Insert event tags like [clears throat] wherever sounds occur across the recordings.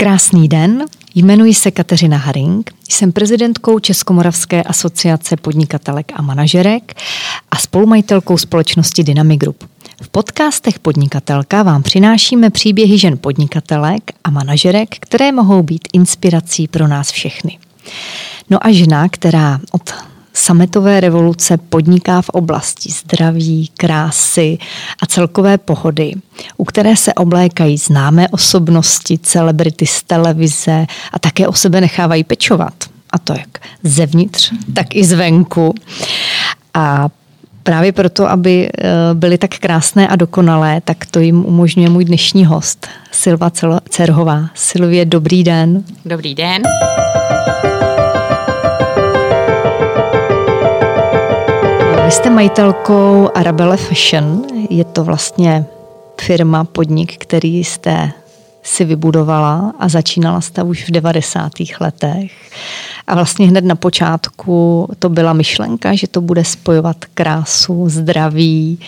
Krásný den, jmenuji se Kateřina Haring, jsem prezidentkou Českomoravské asociace podnikatelek a manažerek a spolumajitelkou společnosti Dynamic Group. V podcastech Podnikatelka vám přinášíme příběhy žen podnikatelek a manažerek, které mohou být inspirací pro nás všechny. No a žena, která od sametové revoluce podniká v oblasti zdraví, krásy a celkové pohody, u které se oblékají známé osobnosti, celebrity z televize a také o sebe nechávají pečovat. A to jak zevnitř, tak i zvenku. A právě proto, aby eh, byly tak krásné a dokonalé, tak to jim umožňuje můj dnešní host, Silva Cerhová. Silvě, dobrý den. Dobrý den. Vy jste majitelkou Arabelle Fashion. Je to vlastně firma, podnik, který jste si vybudovala a začínala jste už v 90. letech. A vlastně hned na počátku to byla myšlenka, že to bude spojovat krásu, zdraví,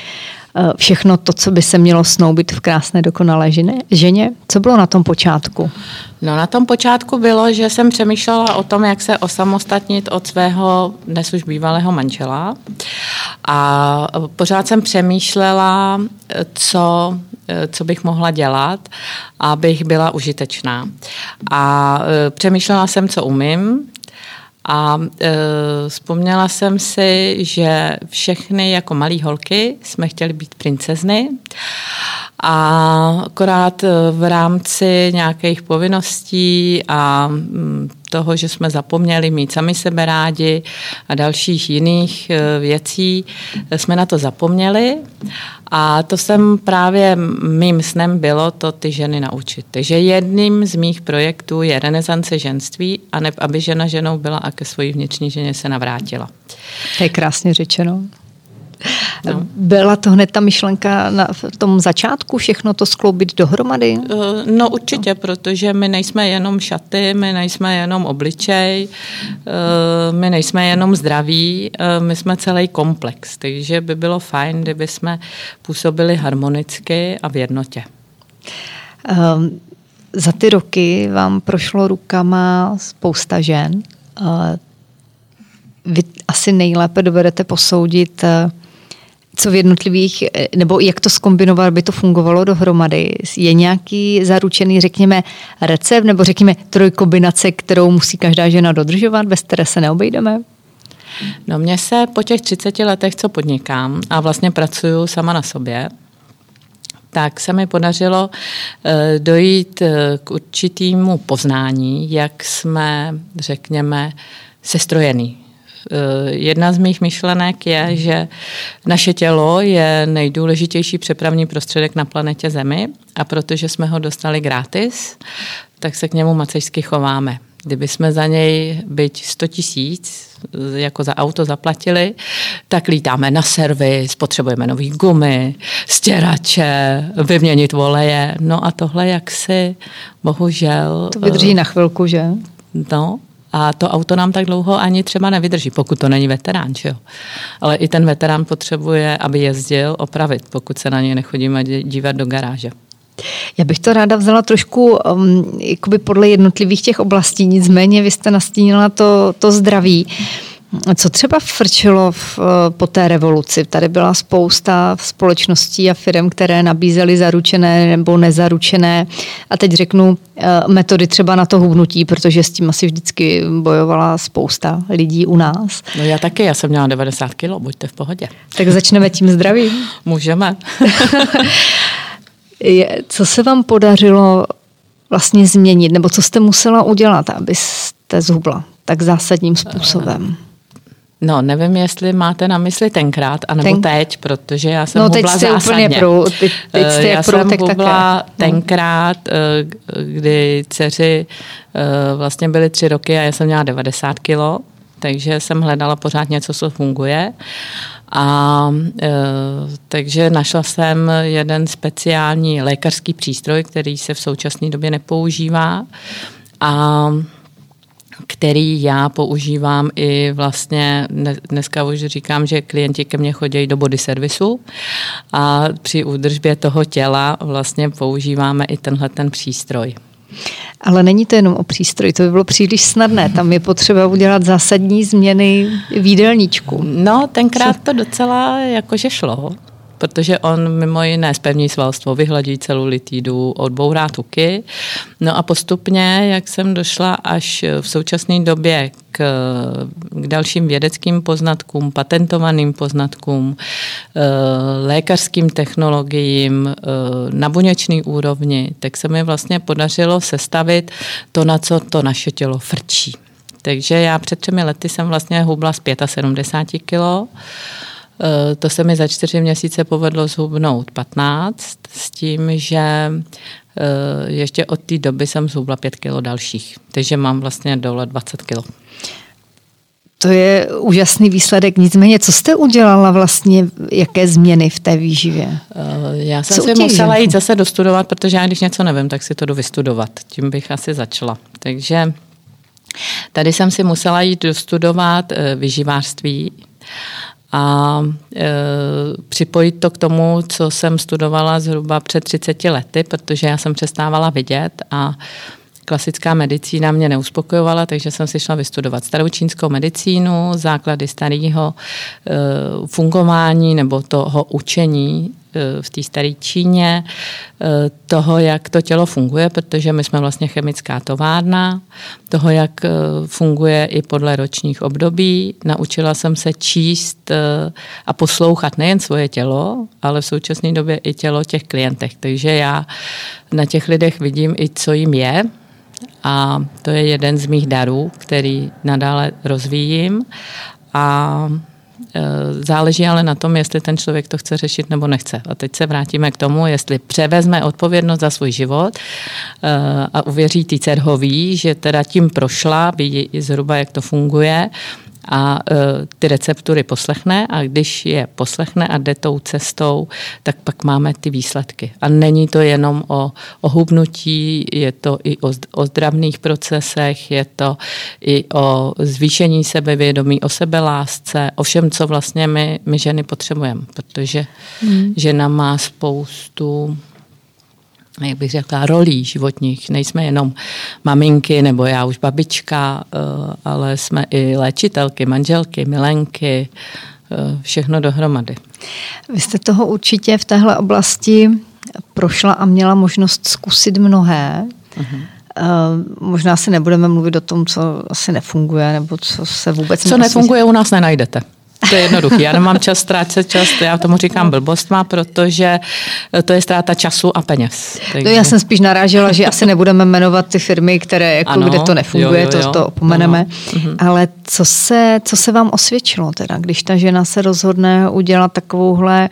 všechno to, co by se mělo snoubit v krásné dokonalé ženě. Co bylo na tom počátku? No na tom počátku bylo, že jsem přemýšlela o tom, jak se osamostatnit od svého dnes už bývalého manžela. A pořád jsem přemýšlela, co, co bych mohla dělat, abych byla užitečná. A přemýšlela jsem, co umím, a e, vzpomněla jsem si, že všechny jako malé holky jsme chtěli být princezny. A akorát e, v rámci nějakých povinností a toho, že jsme zapomněli mít sami sebe rádi a dalších jiných e, věcí, jsme na to zapomněli. A to jsem právě, mým snem bylo to ty ženy naučit. Takže jedním z mých projektů je renesance ženství, a ne, aby žena ženou byla a ke svojí vnitřní ženě se navrátila. To je krásně řečeno. No. Byla to hned ta myšlenka na, v tom začátku všechno to skloubit dohromady? Eh, no určitě, protože my nejsme jenom šaty, my nejsme jenom obličej, eh, my nejsme jenom zdraví, eh, my jsme celý komplex, takže by bylo fajn, kdyby jsme působili harmonicky a v jednotě. Um, za ty roky vám prošlo rukama spousta žen. Vy asi nejlépe dovedete posoudit, co v jednotlivých, nebo jak to skombinovat, aby to fungovalo dohromady? Je nějaký zaručený, řekněme, recept, nebo řekněme trojkombinace, kterou musí každá žena dodržovat, bez které se neobejdeme? No mně se po těch 30 letech, co podnikám a vlastně pracuju sama na sobě, tak se mi podařilo eh, dojít eh, k určitému poznání, jak jsme, řekněme, sestrojený Eh, jedna z mých myšlenek je, že naše tělo je nejdůležitější přepravní prostředek na planetě Zemi a protože jsme ho dostali gratis, tak se k němu macejsky chováme. Kdyby jsme za něj byť 100 tisíc jako za auto zaplatili, tak lítáme na servis, potřebujeme nový gumy, stěrače, vyměnit voleje. No a tohle jaksi bohužel... To vydrží na chvilku, že? No, a to auto nám tak dlouho ani třeba nevydrží, pokud to není veterán. Jo? Ale i ten veterán potřebuje, aby jezdil, opravit, pokud se na něj nechodíme dívat do garáže. Já bych to ráda vzala trošku um, jakoby podle jednotlivých těch oblastí, nicméně vy jste nastínila to, to zdraví. Uh, co třeba frčilo v, eh, po té revoluci? Tady byla spousta společností a firm, které nabízely zaručené nebo nezaručené a teď řeknu eh, metody třeba na to hubnutí, protože s tím asi vždycky bojovala spousta lidí u nás. No já taky, já jsem měla 90 kilo, buďte v pohodě. Tak začneme tím zdravím. [laughs] Můžeme. [laughs] co se vám podařilo vlastně změnit, nebo co jste musela udělat, abyste zhubla tak zásadním způsobem? No, nevím, jestli máte na mysli tenkrát, anebo Ten... teď, protože já jsem no, hubla teď zásadně. Úplně prů, teď, teď jste eh, já prů, jsem tak hubla také. No. tenkrát, eh, kdy dceři eh, vlastně byly tři roky a já jsem měla 90 kilo, takže jsem hledala pořád něco, co funguje. A e, takže našla jsem jeden speciální lékařský přístroj, který se v současné době nepoužívá. A který já používám i vlastně, dneska už říkám, že klienti ke mně chodí do body servisu a při údržbě toho těla vlastně používáme i tenhle ten přístroj. Ale není to jenom o přístroji, to by bylo příliš snadné. Tam je potřeba udělat zásadní změny v jídelníčku. No, tenkrát to docela jakože šlo protože on mimo jiné spevní svalstvo, vyhladí celulitidu, odbourá tuky. No a postupně, jak jsem došla až v současné době k, k dalším vědeckým poznatkům, patentovaným poznatkům, eh, lékařským technologiím eh, na buněčný úrovni, tak se mi vlastně podařilo sestavit to, na co to naše tělo frčí. Takže já před třemi lety jsem vlastně hubla z 75 kilo. Eh, to se mi za čtyři měsíce povedlo zhubnout 15 s tím, že eh, ještě od té doby jsem zhubla 5 kilo dalších. Takže mám vlastně dole 20 kilo. To je úžasný výsledek. Nicméně, co jste udělala vlastně, jaké změny v té výživě? Eh, já jsem co si musela jít zase dostudovat, protože já když něco nevím, tak si to jdu vystudovat. Tím bych asi začala. Takže tady jsem si musela jít dostudovat vyživářství a e, připojit to k tomu, co jsem studovala zhruba před 30 lety, protože já jsem přestávala vidět a klasická medicína mě neuspokojovala, takže jsem si šla vystudovat starou čínskou medicínu, základy starého e, fungování nebo toho učení v té staré Číně, eh, toho, jak to tělo funguje, protože my jsme vlastně chemická továrna, toho, jak eh, funguje i podle ročních období. Naučila jsem se číst eh, a poslouchat nejen svoje tělo, ale v současné době i tělo těch klientech. Takže já na těch lidech vidím i, co jim je, a to je jeden z mých darů, který nadále rozvíjím. A záleží ale na tom, jestli ten člověk to chce řešit nebo nechce. A teď se vrátíme k tomu, jestli převezme odpovědnost za svůj život eh, a uvěří té dcerhový, že teda tím prošla, ví zhruba, jak to funguje a e, ty receptury poslechne a když je poslechne a jde tou cestou, tak pak máme ty výsledky. A není to jenom o, o hubnutí, je to i o, o zdravných procesech, je to i o zvýšení sebevědomí, o sebelásce, o všem, co vlastně my, my ženy potřebujeme, protože hmm. žena má spoustu jak bych řekla, rolí životních. Nejsme jenom maminky nebo já už babička, eh, ale jsme i léčitelky, manželky, milenky, eh, všechno dohromady. Vy jste toho určitě v téhle oblasti prošla a měla možnost zkusit mnohé. Uh-huh. Uh, možná si nebudeme mluvit o tom, co asi nefunguje, nebo co se vůbec... Co nefunguje, u nás nenajdete. To je jednoduché. Já nemám čas ztrácet čas, já tomu říkám blbost má, protože to je ztráta času a peněz. Takže... No já jsem spíš narážela, že asi nebudeme jmenovat ty firmy, které jako, ano, kde to nefunguje, jo, jo, jo. to, to opomeneme. Ano. Mhm. Ale co se, co se vám osvědčilo teda, když ta žena se rozhodne udělat takovouhle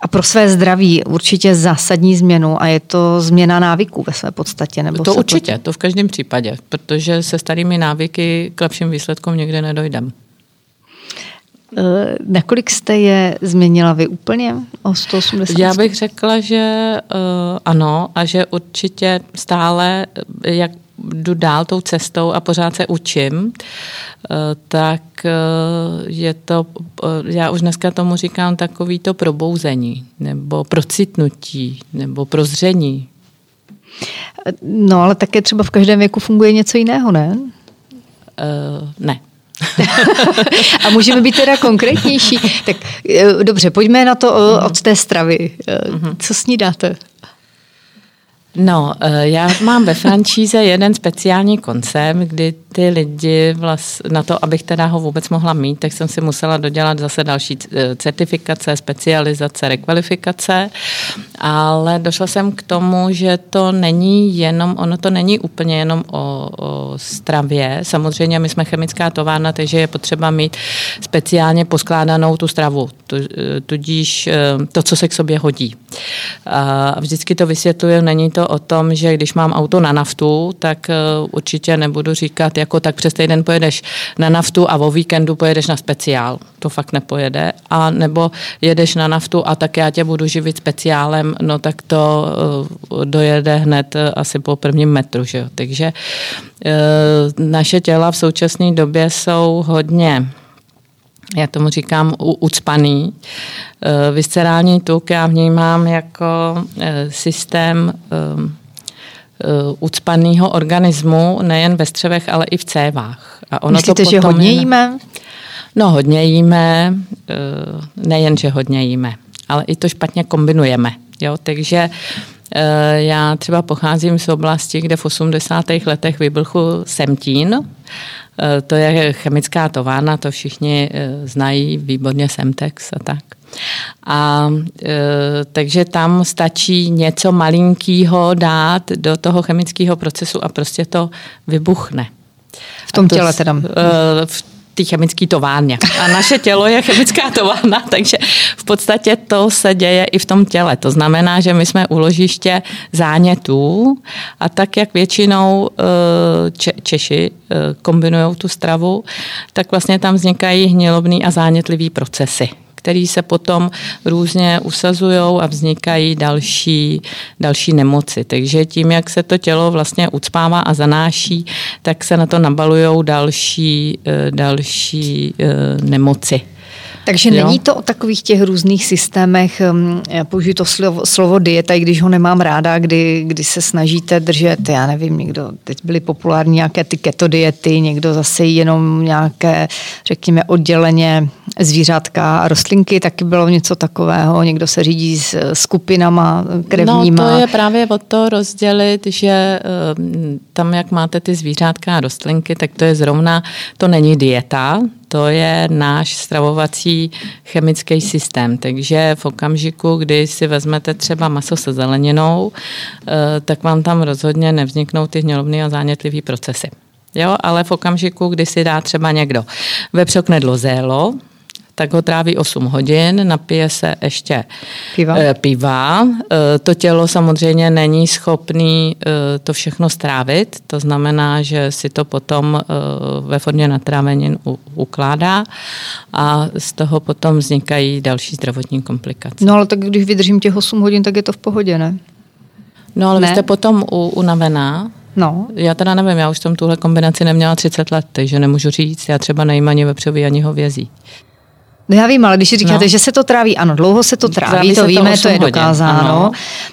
a pro své zdraví určitě zásadní změnu a je to změna návyků ve své podstatě. Nebo to určitě, to... to v každém případě, protože se starými návyky k lepším výsledkům někde nedojdeme. Eh, nakolik jste je změnila vy úplně o 180? Já bych řekla, že uh, ano a že určitě stále, eh, jak jdu dál tou cestou a pořád se učím, tak je to, já už dneska tomu říkám takový to probouzení, nebo procitnutí, nebo prozření. No ale také třeba v každém věku funguje něco jiného, ne? Uh, ne. A můžeme být teda konkrétnější. Tak eh, dobře, pojďme na to eh, od té stravy. Eh. Co snídáte? No, já mám ve franšíze jeden speciální koncept, kdy ty lidi vlast, na to, abych teda ho vůbec mohla mít, tak jsem si musela dodělat zase další eh, certifikace, specializace, rekvalifikace, ale došla jsem k tomu, že to není jenom, ono to není úplně jenom o, o stravě. Samozřejmě my jsme chemická továrna, takže je potřeba mít speciálně poskládanou tu stravu, eh, tudíž eh, to, co se k sobě hodí. A vždycky to vysvětluju, není to o tom, že když mám auto na naftu, tak určitě nebudu říkat, jako tak přes týden pojedeš na naftu a o víkendu pojedeš na speciál. To fakt nepojede. A nebo jedeš na naftu a tak já tě budu živit speciálem, no tak to uh, dojede hned uh, asi po prvním metru. Že jo? Takže uh, naše těla v současné době jsou hodně já tomu říkám ucpaný. Viscerální tuk já vnímám jako systém ucpaného organismu nejen ve střevech, ale i v cévách. A ono Myslíte, to že hodně jíme? No hodně jíme, nejen, že hodně jíme, ale i to špatně kombinujeme. Jo? Takže já třeba pocházím z oblasti, kde v 80. letech vyblchl semtín, to je chemická továrna, to všichni znají, výborně Semtex a tak. A e, takže tam stačí něco malinkého dát do toho chemického procesu a prostě to vybuchne. V tom to, těle teda. E, v té chemické továrně. A naše tělo je chemická továrna, [laughs] takže v podstatě to se děje i v tom těle. To znamená, že my jsme úložiště zánětů a tak, jak většinou e, Češi e, kombinují tu stravu, tak vlastně tam vznikají hnilobný a zánětlivý procesy který se potom různě usazují a vznikají další, další nemoci. Takže tím, jak se to tělo vlastně ucpává a zanáší, tak se na to nabalují další, eh, další eh, nemoci. Takže jo? není to o takových těch různých systémech, hm, já použiju to slovo, slovo dieta, i když ho nemám ráda, kdy, kdy se snažíte držet, já nevím, někdo, teď byly populární nějaké ty keto diety, někdo zase jenom nějaké, řekněme, odděleně zvířátka a rostlinky, taky bylo něco takového, někdo se řídí s skupinama krevníma. No to je právě o to rozdělit, že hm, tam, jak máte ty zvířátka a rostlinky, tak to je zrovna, to není dieta, to je náš stravovací chemický systém. Takže v okamžiku, kdy si vezmete třeba maso se zeleninou, eh, tak vám tam rozhodně nevzniknou ty hnělovné a zánětlivé procesy. Jo, ale v okamžiku, kdy si dá třeba někdo vepřok nedlo zélo, tak ho tráví 8 hodin, napije se ještě piva. E, piva. E, to tělo samozřejmě není schopný e, to všechno strávit, to znamená, že si to potom e, ve formě natrávenin u, ukládá a z toho potom vznikají další zdravotní komplikace. No ale tak když vydržím těch 8 hodin, tak je to v pohodě, ne? No ale ne? vy jste potom u, unavená, No. Já teda nevím, já už jsem tuhle kombinaci neměla 30 let, takže nemůžu říct, já třeba nejím ani vepřový, ani hovězí. No já vím, ale když říkáte, no. že se to tráví, ano, dlouho se to tráví, tráví to víme, to, to je dokázáno. Ano.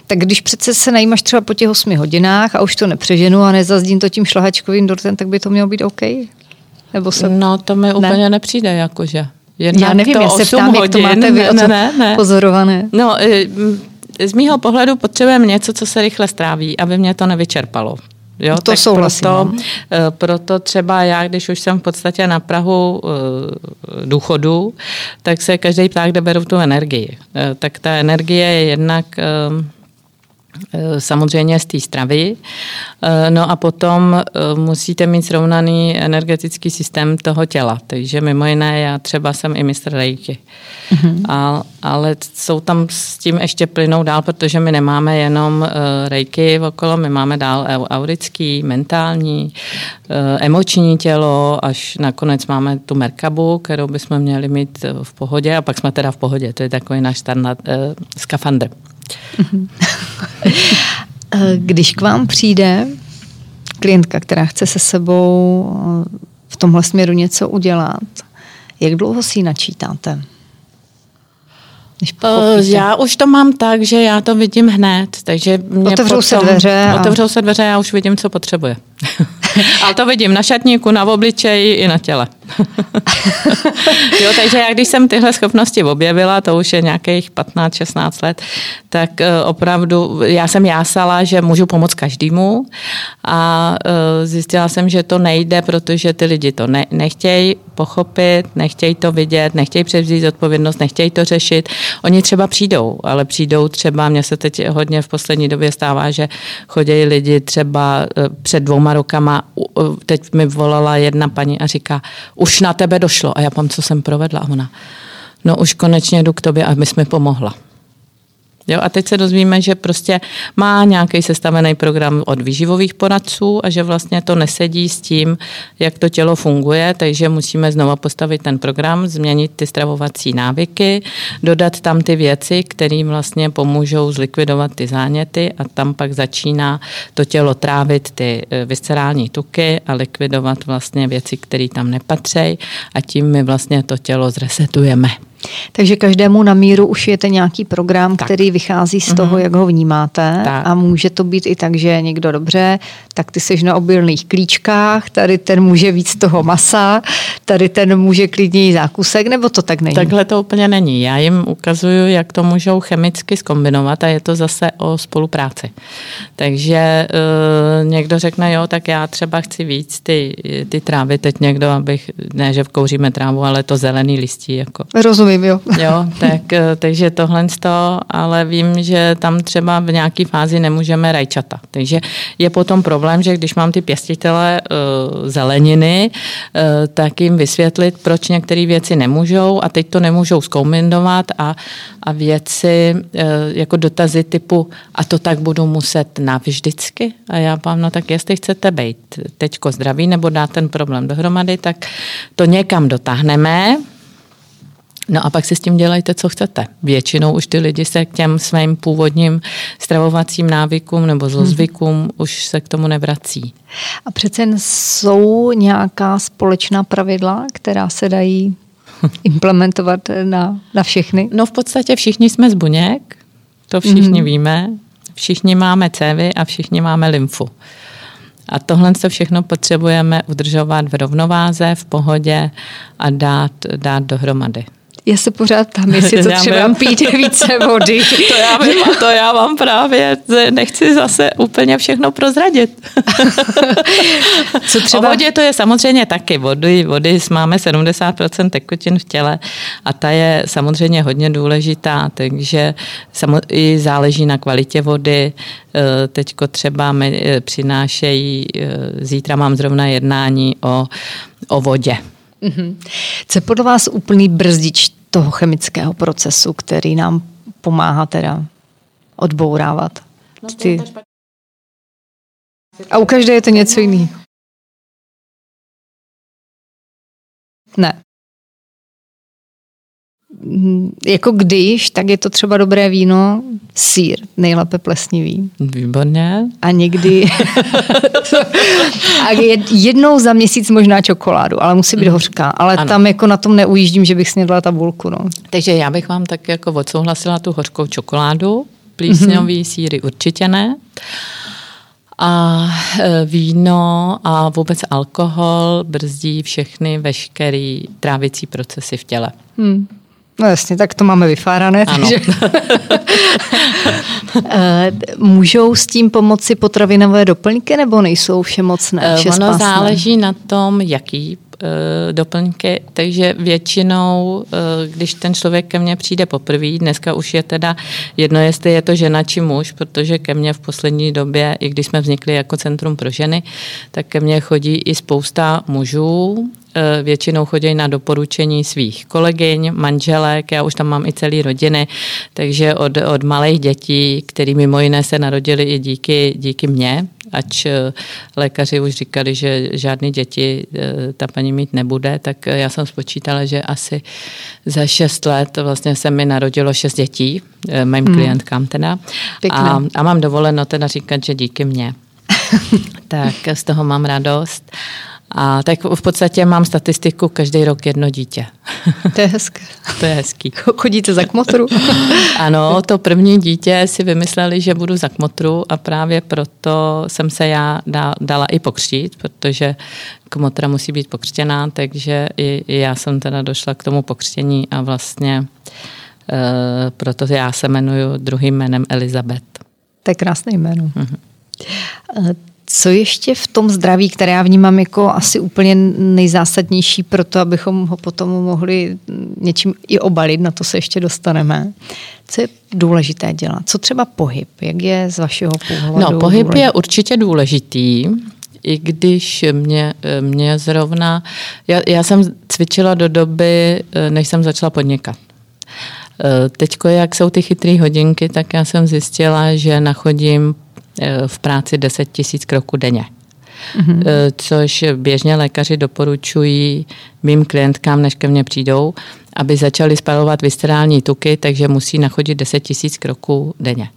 Tak když přece se najímaš třeba po těch 8 hodinách a už to nepřeženu a nezazdím to tím šlahačkovým dortem, tak by to mělo být OK? Nebo se... No to mi úplně ne? nepřijde, jakože. Jednak já nevím, já se ptám, hodin, jak to máte vy ne, ne, ne. pozorované. No, z mýho pohledu potřebujeme něco, co se rychle stráví, aby mě to nevyčerpalo. Jo, to tak souhlasím. Proto, no. eh, proto třeba já, když už jsem v podstatě na Prahu eh, důchodu, tak se každý ptá, kde beru tu energii. Eh, tak ta energie je jednak samozřejmě z té stravy. Eh, no a potom eh, musíte mít srovnaný energetický systém toho těla. Takže mimo jiné, já třeba jsem i mistr rejky. Mm-hmm. A, ale jsou tam s tím ještě plynou dál, protože my nemáme jenom rejky okolo, my máme dál aurický, mentální, emoční tělo, až nakonec máme tu merkabu, kterou bychom měli mít v pohodě a pak jsme teda v pohodě. To je takový náš standard, uh, skafandr. [laughs] Když k vám přijde klientka, která chce se sebou v tomhle směru něco udělat, jak dlouho si ji načítáte? Uh, já už to mám tak, že já to vidím hned, takže mě otevřou potom, se dveře. A... Otevřou se dveře, já už vidím, co potřebuje. [laughs] Ale to vidím na šatníku, na obličeji i na těle. [laughs] jo, takže já když jsem tyhle schopnosti objevila, to už je nějakých 15-16 let, tak eh, opravdu já jsem jásala, že můžu pomoct každému a eh, zjistila jsem, že to nejde, protože ty lidi to ne, nechtějí pochopit, nechtějí to vidět, nechtějí převzít odpovědnost, nechtějí to řešit. Oni třeba přijdou, ale přijdou třeba, mně se teď hodně v poslední době stává, že chodí lidi třeba eh, před dvouma rokama, teď mi volala jedna paní a říká, už na tebe došlo. A já pám, co jsem provedla. A ona, no už konečně jdu k tobě, aby mi pomohla. Jo, a teď se dozvíme, že prostě má nějaký sestavený program od výživových poradců a že vlastně to nesedí s tím, jak to tělo funguje, takže musíme znova postavit ten program, změnit ty stravovací návyky, dodat tam ty věci, které vlastně pomůžou zlikvidovat ty záněty a tam pak začíná to tělo trávit ty e, viscerální tuky a likvidovat vlastně věci, které tam nepatří a tím my vlastně to tělo zresetujeme. Takže každému na míru ušijete nějaký program, tak. který vychází z toho, mm-hmm. jak ho vnímáte tak. a může to být i tak, že někdo dobře, tak ty seš na obilných klíčkách, tady ten může víc toho masa, tady ten může klidněji zákusek, nebo to tak není? Takhle to úplně není. Já jim ukazuju, jak to můžou chemicky skombinovat a je to zase o spolupráci. Takže uh, někdo řekne, jo, tak já třeba chci víc ty, ty trávy, teď někdo, abych, ne, že kouříme trávu, ale to zelený listí. Jako. Rozumím, jo. jo, tak, eh, takže tohle to, ale vím, že tam třeba v nějaké fázi nemůžeme rajčata. Takže je potom problém, že když mám ty pěstitele uh, zeleniny, uh, tak jim vysvětlit, proč některé věci nemůžou a teď to nemůžou zkombinovat a, a věci uh, jako dotazy typu a to tak budu muset navždycky a já vám, no tak jestli chcete být teďko zdraví nebo dát ten problém dohromady, tak to někam dotáhneme, No a pak si s tím dělejte, co chcete. Většinou už ty lidi se k těm svým původním stravovacím návykům nebo zlozvykům hmm. už se k tomu nevrací. A přece jsou nějaká společná pravidla, která se dají [laughs] implementovat na, na všechny? No v podstatě všichni jsme z buněk, to všichni hmm. víme. Všichni máme cévy a všichni máme lymfu. A tohle se všechno potřebujeme udržovat v rovnováze, v pohodě a dát, dát dohromady já se pořád tam, jestli to třeba pít více [laughs] vody. to, já vím, to já vám právě nechci zase úplně všechno prozradit. [laughs] Co třeba? O vodě to je samozřejmě taky. Vody, vody máme 70% tekutin v těle a ta je samozřejmě hodně důležitá, takže i záleží na kvalitě vody. E, teďko třeba mi e, přinášejí, e, zítra mám zrovna jednání o, o vodě. Mm-hmm. Co je podle vás úplný brzdič toho chemického procesu, který nám pomáhá teda odbourávat? No, ty... A u každé je to něco jiného. Ne. Mm, jako když, tak je to třeba dobré víno, sír, nejlépe plesnivý. Výborně. A někdy, [laughs] a jednou za měsíc možná čokoládu, ale musí být mm. hořká. Ale ano. tam jako na tom neujíždím, že bych snědla tabulku. No. Takže já bych vám tak jako odsouhlasila tu hořkou čokoládu, plísňový mm-hmm. síry určitě ne a e, víno a vůbec alkohol brzdí všechny veškeré trávicí procesy v těle. Hmm. No jasně, tak to máme vyfárané. Ano. Takže... [laughs] [laughs] Eh, můžou s tím pomoci potravinové doplňky nebo nejsou všemocné? Vše ono záleží na tom, jaký Eh, doplňky, takže většinou, eh, když ten člověk ke mně přijde poprvé, dneska už je teda jedno, jestli je to žena či muž, protože ke mně v poslední době, i když jsme vznikli jako Centrum pro ženy, tak ke mně chodí i spousta mužů, eh, většinou chodí na doporučení svých kolegyň, manželek, já už tam mám i celý rodiny, takže od, od malých dětí, který mimo jiné se narodili i díky, díky mně, ač eh, lékaři už říkali, že žádné děti eh, ta paní mít nebude, tak já jsem spočítala, že asi za šest let vlastně se mi narodilo šest dětí, eh, mým hmm. klientkám teda. A, a mám dovoleno teda říkat, že díky mně. [laughs] tak z toho mám radost. A tak v podstatě mám statistiku každý rok jedno dítě. To je hezké. [laughs] to je hezký. Chodíte za kmotru? [laughs] ano, to první dítě si vymysleli, že budu za kmotru a právě proto jsem se já dala i pokřtít, protože kmotra musí být pokřtěná, takže i, i já jsem teda došla k tomu pokřtění a vlastně e, proto já se jmenuju druhým jménem Elizabeth. To je krásné jméno. Mm-hmm. Co ještě v tom zdraví, které já vnímám jako asi úplně nejzásadnější pro to, abychom ho potom mohli něčím i obalit, na to se ještě dostaneme. Co je důležité dělat? Co třeba pohyb? Jak je z vašeho pohledu? No, pohyb důležitý? je určitě důležitý, i když mě, mě zrovna, já, já jsem cvičila do doby, než jsem začala podnikat. Teďko, jak jsou ty chytré hodinky, tak já jsem zjistila, že nachodím v práci 10 tisíc kroků denně. Mm-hmm. Což běžně lékaři doporučují mým klientkám, než ke mně přijdou, aby začali spalovat viscerální tuky, takže musí nachodit 10 tisíc kroků denně.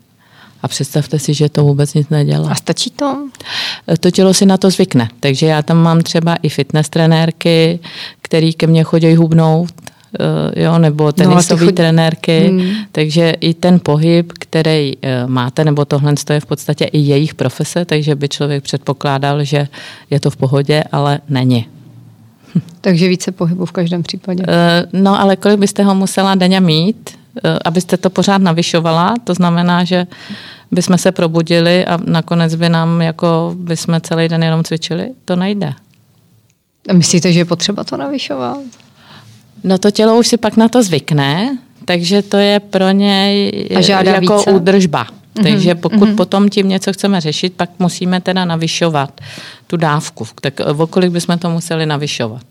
A představte si, že to vůbec nic nedělá. A stačí to? Eh, to tělo si na to zvykne. Takže já tam mám třeba i fitness trenérky, který ke mně chodí hubnout, jo, nebo tenisové no, chod... trenérky, hmm. takže i ten pohyb, který máte, nebo tohle je v podstatě i jejich profese, takže by člověk předpokládal, že je to v pohodě, ale není. Takže více pohybu v každém případě. No ale kolik byste ho musela denně mít, abyste to pořád navyšovala, to znamená, že bychom se probudili a nakonec by nám, jako bychom celý den jenom cvičili, to nejde. A myslíte, že je potřeba to navyšovat? No to tělo už si pak na to zvykne, takže to je pro něj jako více? údržba. Mm-hmm. Takže pokud mm-hmm. potom tím něco chceme řešit, pak musíme teda navyšovat tu dávku. Tak okolik bychom to museli navyšovat?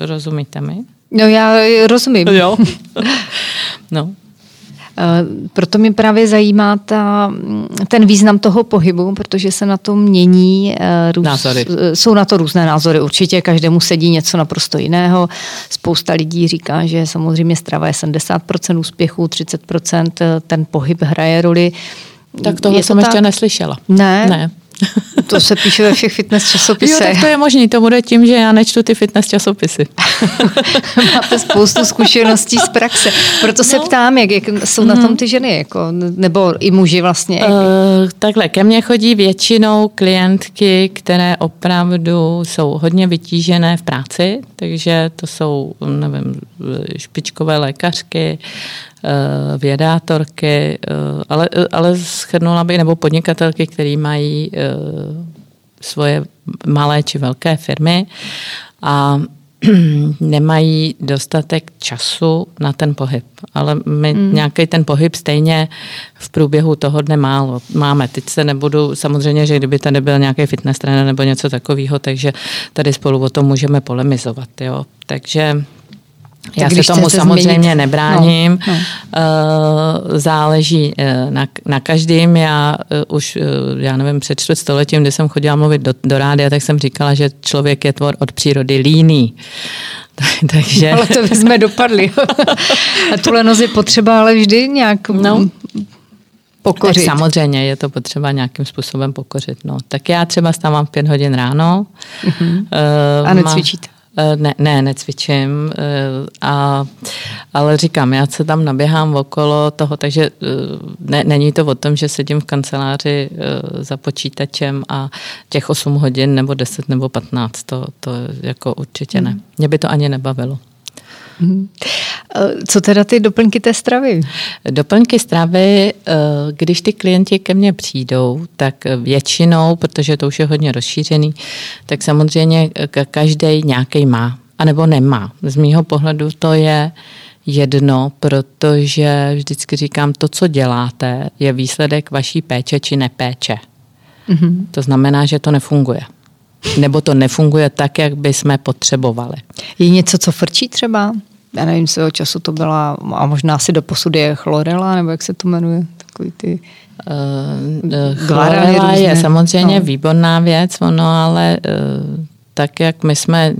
Rozumíte mi? No já rozumím. Jo. [laughs] no. Eh, proto mě právě zajímá ta, ten význam toho pohybu, protože se na to mění. Eh, růz, názory. Jsou na to různé názory. Určitě každému sedí něco naprosto jiného. Spousta lidí říká, že samozřejmě strava je 70% úspěchu, 30% eh, ten pohyb hraje roli. Tak tohle je to jsem tak? ještě neslyšela. Ne? Ne. [laughs] To se píše ve všech fitness časopisech. Jo, tak to je možný, to bude tím, že já nečtu ty fitness časopisy. [laughs] Máte spoustu zkušeností z praxe. Proto se no. ptám, jak, jak jsou na tom mhm. ty ženy, jako, nebo i muži vlastně. Uh, takhle, ke mně chodí většinou klientky, které opravdu jsou hodně vytížené v práci, takže to jsou, nevím, špičkové lékařky, vědátorky, eh, ale, ale schrnula by, nebo podnikatelky, které mají eh, svoje malé či velké firmy a [clears throat] nemají dostatek času na ten pohyb. Ale my mm. nějaký ten pohyb stejně v průběhu toho dne málo máme. Teď se nebudu, samozřejmě, že kdyby tady byl nějaký fitness trenér nebo něco takového, takže tady spolu o tom můžeme polemizovat. Jo. Takže já se tomu samozřejmě změnit. nebráním. No, no. Uh, záleží uh, na, na každém. Já uh, už, já nevím, před čtvrt stoletím, kdy jsem chodila mluvit do, do rádia, tak jsem říkala, že člověk je tvor od přírody líný. [laughs] Takže... Ale to jsme dopadli. [laughs] A tu lenost je potřeba ale vždy nějak no. pokořit. Tak samozřejmě je to potřeba nějakým způsobem pokořit. No. Tak já třeba stávám v pět hodin ráno. Uh-huh. Uh, a necvičíte? Eh, ne, ne, necvičím, eh, a, ale říkám, já se tam naběhám okolo toho, takže eh, ne, není to o tom, že sedím v kanceláři za počítačem a těch 8 hodin nebo 10 nebo 15, to, to jako určitě ne. Hmm. Mě by to ani nebavilo. Mhm. Co teda ty doplňky té stravy? Doplňky stravy, eh, když ty klienti ke mně přijdou, tak většinou, protože to už je hodně rozšířený, tak samozřejmě každý nějaký má, anebo nemá. Z mýho pohledu to je jedno, protože vždycky říkám, to, co děláte, je výsledek vaší péče či nepéče. Mm-hmm. To znamená, že to nefunguje. Nebo to nefunguje tak, jak by jsme potřebovali. Je něco, co frčí třeba? Já nevím, svého času to byla, a možná asi do posudy je chlorela, nebo jak se to jmenuje, takový ty... Uh, chlorela je samozřejmě no. výborná věc, ono ale uh, tak, jak my jsme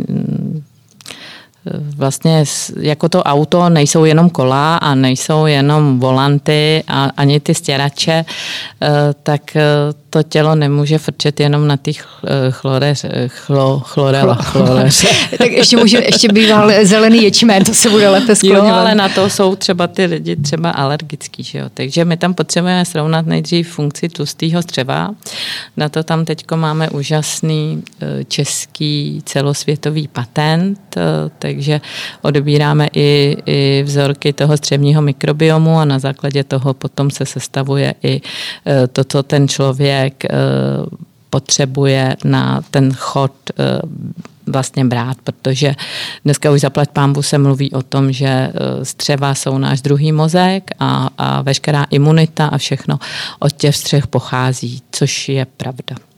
vlastně jako to auto nejsou jenom kola a nejsou jenom volanty a ani ty stěrače, eh, tak eh, to tělo nemůže frčet jenom na těch eh, chloreř, chlo, chlorela, chloreře. [laughs] tak ještě, může, ještě býval zelený ječmen, to se bude lépe skloňovat. Jo, ale na to jsou třeba ty lidi třeba alergický, že jo? takže my tam potřebujeme srovnat nejdřív funkci tlustého střeva, na to tam teď máme úžasný český celosvětový patent, tak takže odebíráme i, i vzorky toho střevního mikrobiomu a na základě toho potom se sestavuje i e, to, co ten člověk e, potřebuje na ten chod e, vlastně brát, protože dneska už zaplať pámbu se mluví o tom, že střeva jsou náš druhý mozek a, a veškerá imunita a všechno od těch střech pochází, což je pravda.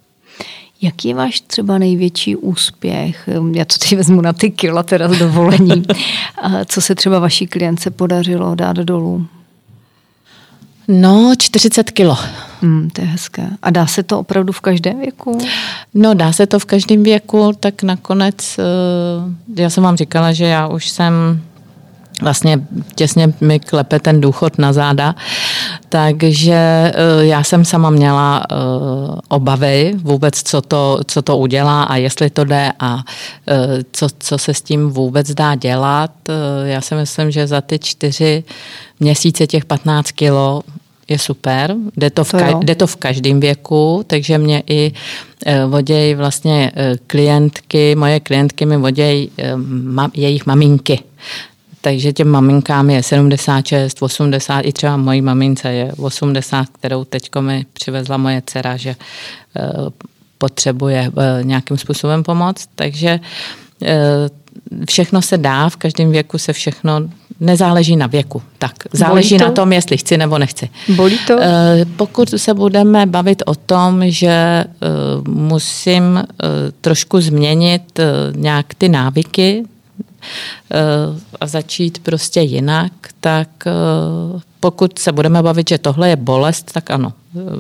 Jaký je váš třeba největší úspěch? Já to teď vezmu na ty kila teda z dovolení. [laughs] Co se třeba vaší klience podařilo dát dolů? No, 40 kilo. Hmm, to je hezké. A dá se to opravdu v každém věku? No, dá se to v každém věku, tak nakonec, eh, já jsem vám říkala, že já už jsem vlastně těsně mi klepe ten důchod na záda. Takže eh, já jsem sama měla eh, obavy vůbec, co to, co to udělá a jestli to jde a eh, co, co se s tím vůbec dá dělat. Já si myslím, že za ty čtyři měsíce těch 15 kilo je super, jde to v, to ka- jde to v každém věku, takže mě i vodějí vlastně klientky, moje klientky mi vodějí jejich maminky takže těm maminkám je 76, 80, i třeba mojí mamince je 80, kterou teď mi přivezla moje dcera, že eh, potřebuje eh, nějakým způsobem pomoct. Takže eh, všechno se dá, v každém věku se všechno nezáleží na věku. Tak, záleží na tom, jestli chci nebo nechci. Bolí to? Pokud se budeme bavit o tom, že musím trošku změnit nějak ty návyky, a začít prostě jinak, tak eh, pokud se budeme bavit, že tohle je bolest, tak ano.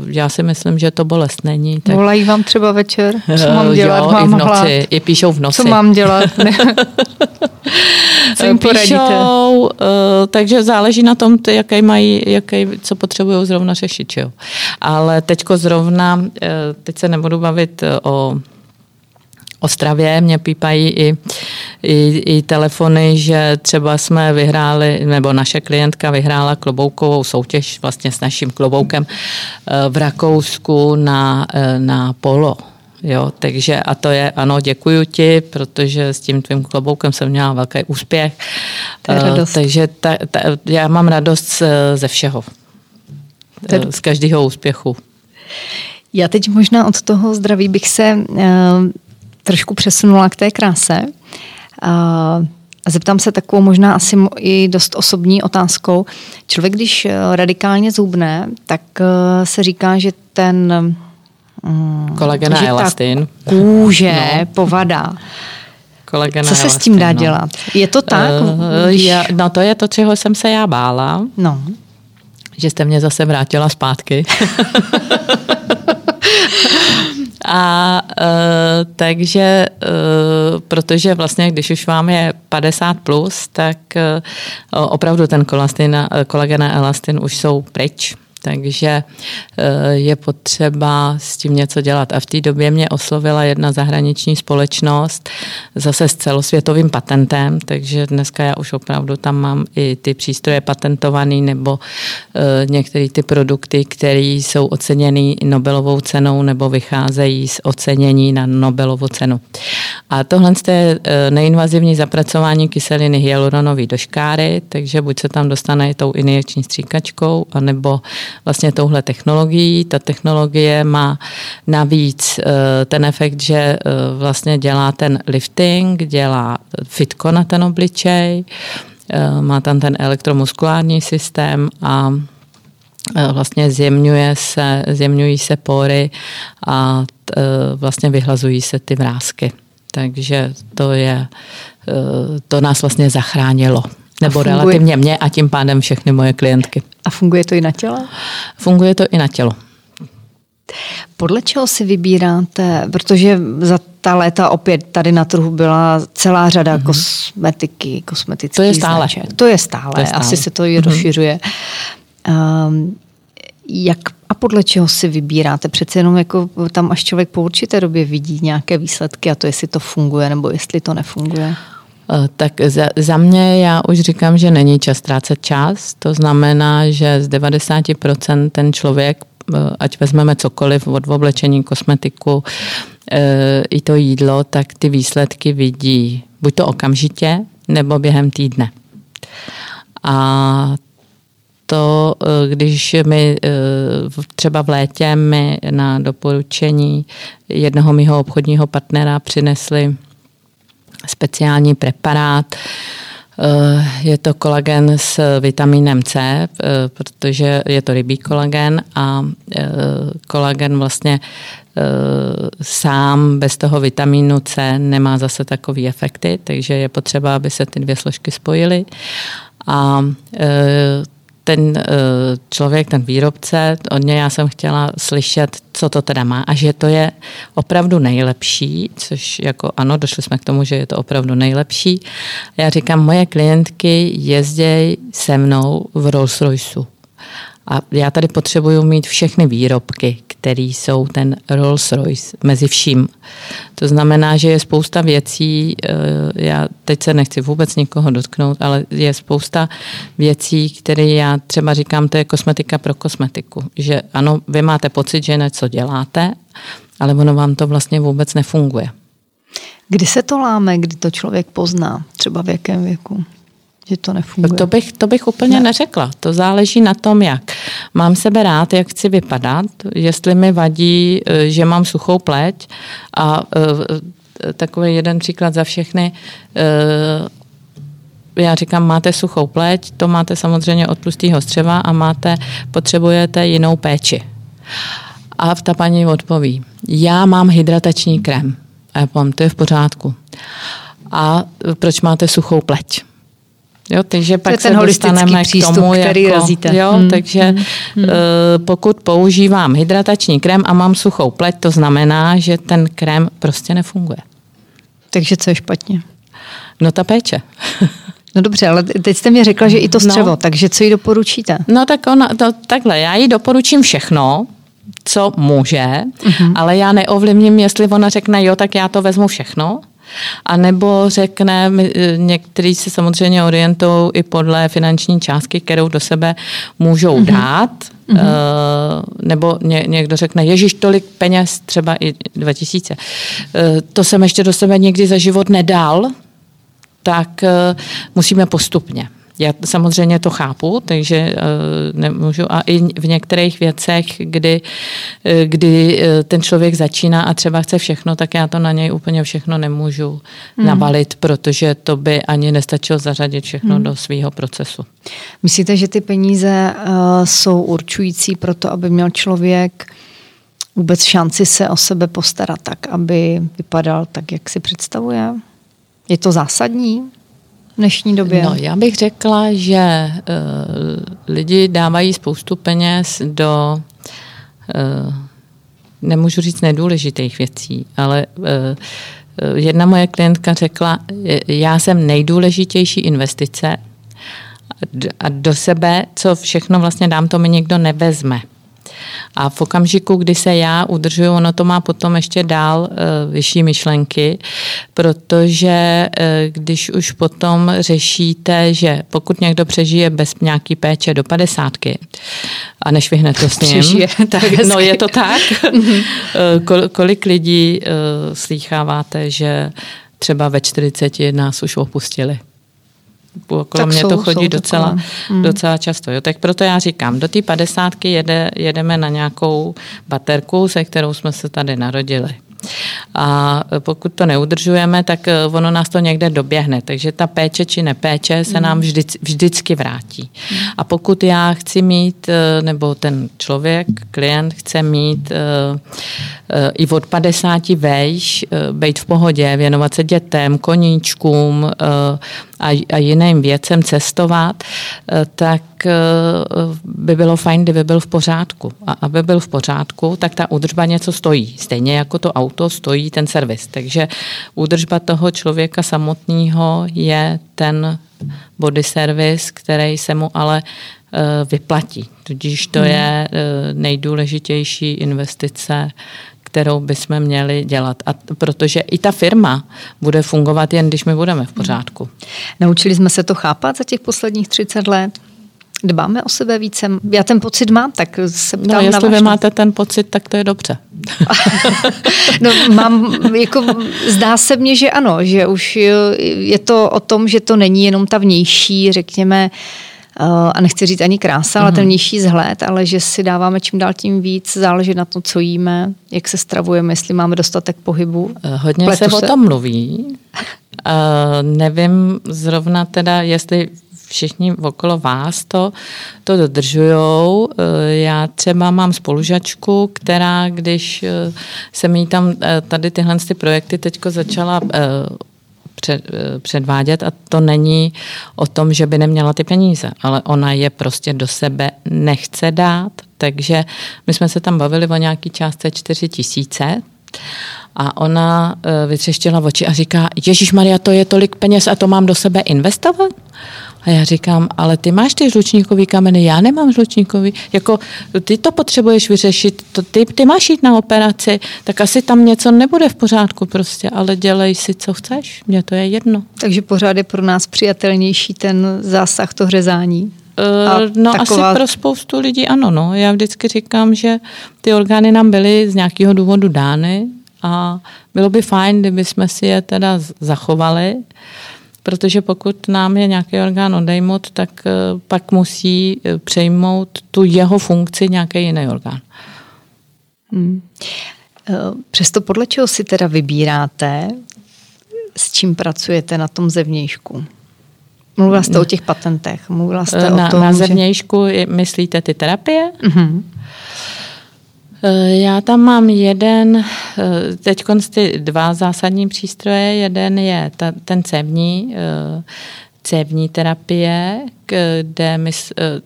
Já si myslím, že to bolest není. Tak... Volají vám třeba večer? Co mám dělat? Jo, mám i v noci, hlad. i píšou v noci. Co mám dělat? [laughs] Co jim píšou, uh, takže záleží na tom, ty, jaký mají, jaký, co potřebují zrovna řešit. Jo. Ale teďko zrovna, teď se nebudu bavit o Ostravě mě pípají i, i, i telefony, že třeba jsme vyhráli, nebo naše klientka vyhrála kloboukovou soutěž vlastně s naším kloboukem eh, v Rakousku na, eh, na polo. Jo, takže a to je, ano, děkuji ti, protože s tím tvým kloboukem jsem měla velký úspěch. To je radost. Takže ta, ta, já mám radost ze všeho. Z každého úspěchu. Já teď možná od toho zdraví bych se trošku přesunula k té kráse. A zeptám se takovou možná asi i dost osobní otázkou. Člověk, když eh, radikálně zubne, tak eh, se říká, že ten mm, Kolagen a elastin. kůže [laughs] no. Kolegena Co se s tím dá no. dělat? Je to tak? Uh, když... já, no to je to, čeho jsem se já bála. No. Že jste mě zase vrátila zpátky. [laughs] [laughs] A uh, takže, uh, protože vlastně, když už vám je 50 plus, tak uh, opravdu ten kolagen a elastin už jsou pryč takže eh, je potřeba s tím něco dělat. A v té době mě oslovila jedna zahraniční společnost zase s celosvětovým patentem, takže dneska já už opravdu tam mám i ty přístroje patentované nebo eh, některé ty produkty, které jsou oceněny Nobelovou cenou nebo vycházejí z ocenění na Nobelovu cenu. A tohle je eh, neinvazivní zapracování kyseliny hyaluronové do škáry, takže buď se tam dostane tou injekční stříkačkou, anebo vlastně touhle technologií. Ta technologie má navíc eh, ten efekt, že eh, vlastně dělá ten lifting, dělá fitko na ten obličej, eh, má tam ten elektromuskulární systém a vlastně zjemňuje se, zjemňují se pory a vlastně vyhlazují se ty vrázky. Takže to je, to nás vlastně zachránilo. Nebo funguje... relativně mě a tím pádem všechny moje klientky. A funguje to i na tělo? Funguje to i na tělo. Podle čeho si vybíráte, protože za ta léta opět tady na trhu byla celá řada mm-hmm. kosmetiky, kosmetických to je stále. Značek. To je stále, to je stále. asi se to i mm-hmm. rozšiřuje. Um, jak a podle čeho si vybíráte? Přece jenom jako tam až člověk po určité době vidí nějaké výsledky a to, jestli to funguje nebo jestli to nefunguje. Eh, tak za, za mě já už říkám, že není čas ztrácet čas. To znamená, že z 90% ten člověk, eh, ať vezmeme cokoliv od oblečení, kosmetiku, eh, i to jídlo, tak ty výsledky vidí buď to okamžitě, nebo během týdne. A to, když mi třeba v létě mi na doporučení jednoho mého obchodního partnera přinesli speciální preparát. Eh, je to kolagen s vitamínem C, eh, protože je to rybí kolagen a eh, kolagen vlastně sám bez toho vitamínu C nemá zase takový efekty, takže je potřeba, aby se ty dvě složky spojily. A ten eh, člověk, ten výrobce, od něj já jsem chtěla slyšet, co to teda má a že to je opravdu nejlepší, což jako ano, došli jsme k tomu, že je to opravdu nejlepší. Já říkám, moje klientky jezdějí se mnou v Rolls Royceu. A já tady potřebuju mít všechny výrobky, které jsou ten Rolls Royce mezi vším. To znamená, že je spousta věcí, eh, já teď se nechci vůbec nikoho dotknout, ale je spousta věcí, které já třeba říkám, to je kosmetika pro kosmetiku. Že ano, vy máte pocit, že něco děláte, ale ono vám to vlastně vůbec nefunguje. Kdy se to láme, kdy to člověk pozná, třeba v jakém věku? Že to nefunguje? To bych, to bych úplně ne. neřekla. To záleží na tom, jak. Mám sebe rád, jak chci vypadat, jestli mi vadí, eh, že mám suchou pleť a eh, takový jeden příklad za všechny. Eh, já říkám, máte suchou pleť, to máte samozřejmě od tlustého střeva a máte, potřebujete jinou péči. A ta paní odpoví, já mám hydratační krém. A já povím, to je v pořádku. A proč máte suchou pleť? Jo, takže pak se dostaneme k tomu, který jako, razíte. Jo, hmm. takže hmm. Uh, pokud používám hydratační krém a mám suchou pleť, to znamená, že ten krém prostě nefunguje. Takže co je špatně? No ta péče. [laughs] No dobře, ale teď jste mi řekla, že i to střevo, no. takže co jí doporučíte? No tak ona, to, takhle, já jí doporučím všechno, co může, uh-huh. ale já neovlivním, jestli ona řekne, jo, tak já to vezmu všechno, a nebo řekne, e, někteří se samozřejmě orientují i podle finanční částky, kterou do sebe můžou mm-hmm. dát, mm-hmm. nebo ně, někdo řekne, ježiš, tolik peněz, třeba i 2000, e, to jsem ještě do sebe nikdy za život nedal, tak musíme postupně. Já samozřejmě to chápu, takže uh, nemůžu. A i v některých věcech, kdy, uh, kdy uh, ten člověk začíná a třeba chce všechno, tak já to na něj úplně všechno nemůžu mm. nabalit, protože to by ani nestačilo zařadit všechno mm. do svého procesu. Myslíte, že ty peníze uh, jsou určující pro to, aby měl člověk vůbec šanci se o sebe postarat tak, aby vypadal tak, jak si představuje? Je to zásadní? Dnešní době? No, já bych řekla, že uh, lidi dávají spoustu peněz do, uh, nemůžu říct nedůležitých věcí, ale uh, jedna moje klientka řekla, já jsem nejdůležitější investice a do sebe, co všechno vlastně dám, to mi nikdo nevezme. A v okamžiku, kdy se já udržuju, ono to má potom ještě dál uh, vyšší myšlenky, protože uh, když už potom řešíte, že pokud někdo přežije bez nějaký péče do padesátky, a než vyhne to s ním, přežije, [laughs] tak, no je to tak, uh, [laughs] kol, kolik lidí slýcháváte, že třeba ve 40 nás už opustili okolo tak mě jsou, to chodí docela, hmm. docela často. Jo. Tak proto já říkám, do té padesátky jede, jedeme na nějakou baterku, se kterou jsme se tady narodili. A pokud to neudržujeme, tak eh, ono nás to někde doběhne. Takže ta péče či nepéče se nám vždy, vždycky vrátí. A pokud já chci mít, eh, nebo ten člověk, klient chce mít eh, i od 50 vejš, být v pohodě, věnovat se dětem, koníčkům a, a jiným věcem, cestovat, tak by bylo fajn, kdyby byl v pořádku. A aby byl v pořádku, tak ta údržba něco stojí. Stejně jako to auto stojí ten servis. Takže údržba toho člověka samotného je ten body service, který se mu ale eh, vyplatí. Tudíž to hmm. je eh, nejdůležitější investice, kterou bychom měli dělat. A protože i ta firma bude fungovat jen, když my budeme v pořádku. Naučili jsme se to chápat za těch posledních 30 let? Dbáme o sebe více? Já ten pocit mám, tak se ptám No, jestli na vy máte ten pocit, tak to je dobře. [laughs] no, mám, jako, zdá se mně, že ano, že už je to o tom, že to není jenom ta vnější, řekněme, eh, a nechci říct ani krása, ale ten mhm. vnější zhled, ale že si dáváme čím dál tím víc, záleží na tom, co jíme, jak se stravujeme, jestli máme dostatek pohybu. Eh, hodně Pletu se, se o tom mluví. Uh, nevím zrovna teda, jestli všichni okolo vás to, to dodržujou. Eh, já třeba mám spolužačku, která, když eh, se mi tam eh, tady tyhle ty projekty teďko začala před, eh, předvádět a to není o tom, že by neměla ty peníze, ale ona je prostě do sebe nechce dát, takže my jsme se tam bavili o nějaký částce 4 tisíce a ona eh, vytřeštila oči a říká, Ježíš Maria, to je tolik peněz a to mám do sebe investovat? A já říkám, ale ty máš ty žlučníkový kameny, já nemám žlučníkový. Jako ty to potřebuješ vyřešit, to, ty, ty máš jít na operaci, tak asi tam něco nebude v pořádku prostě, ale dělej si, co chceš, mně to je jedno. Takže pořád je pro nás přijatelnější ten zásah, to řezání? Uh, no taková... asi pro spoustu lidí ano. No. Já vždycky říkám, že ty orgány nám byly z nějakého důvodu dány a bylo by fajn, kdyby jsme si je teda zachovali protože pokud nám je nějaký orgán odejmut, tak eh, pak musí eh, přejmout tu jeho funkci nějaký jiný orgán. Hmm. Eh, přesto podle čeho si teda vybíráte, s čím pracujete na tom zevnějšku? Mluvila jste o těch patentech, mluvila jste na, o tom, Na zevnějšku že... myslíte ty terapie? Mm-hmm. Eh, já tam mám jeden, eh, teď ty dva zásadní přístroje. Jeden je ta, ten cévní, eh, cévní terapie, kde my,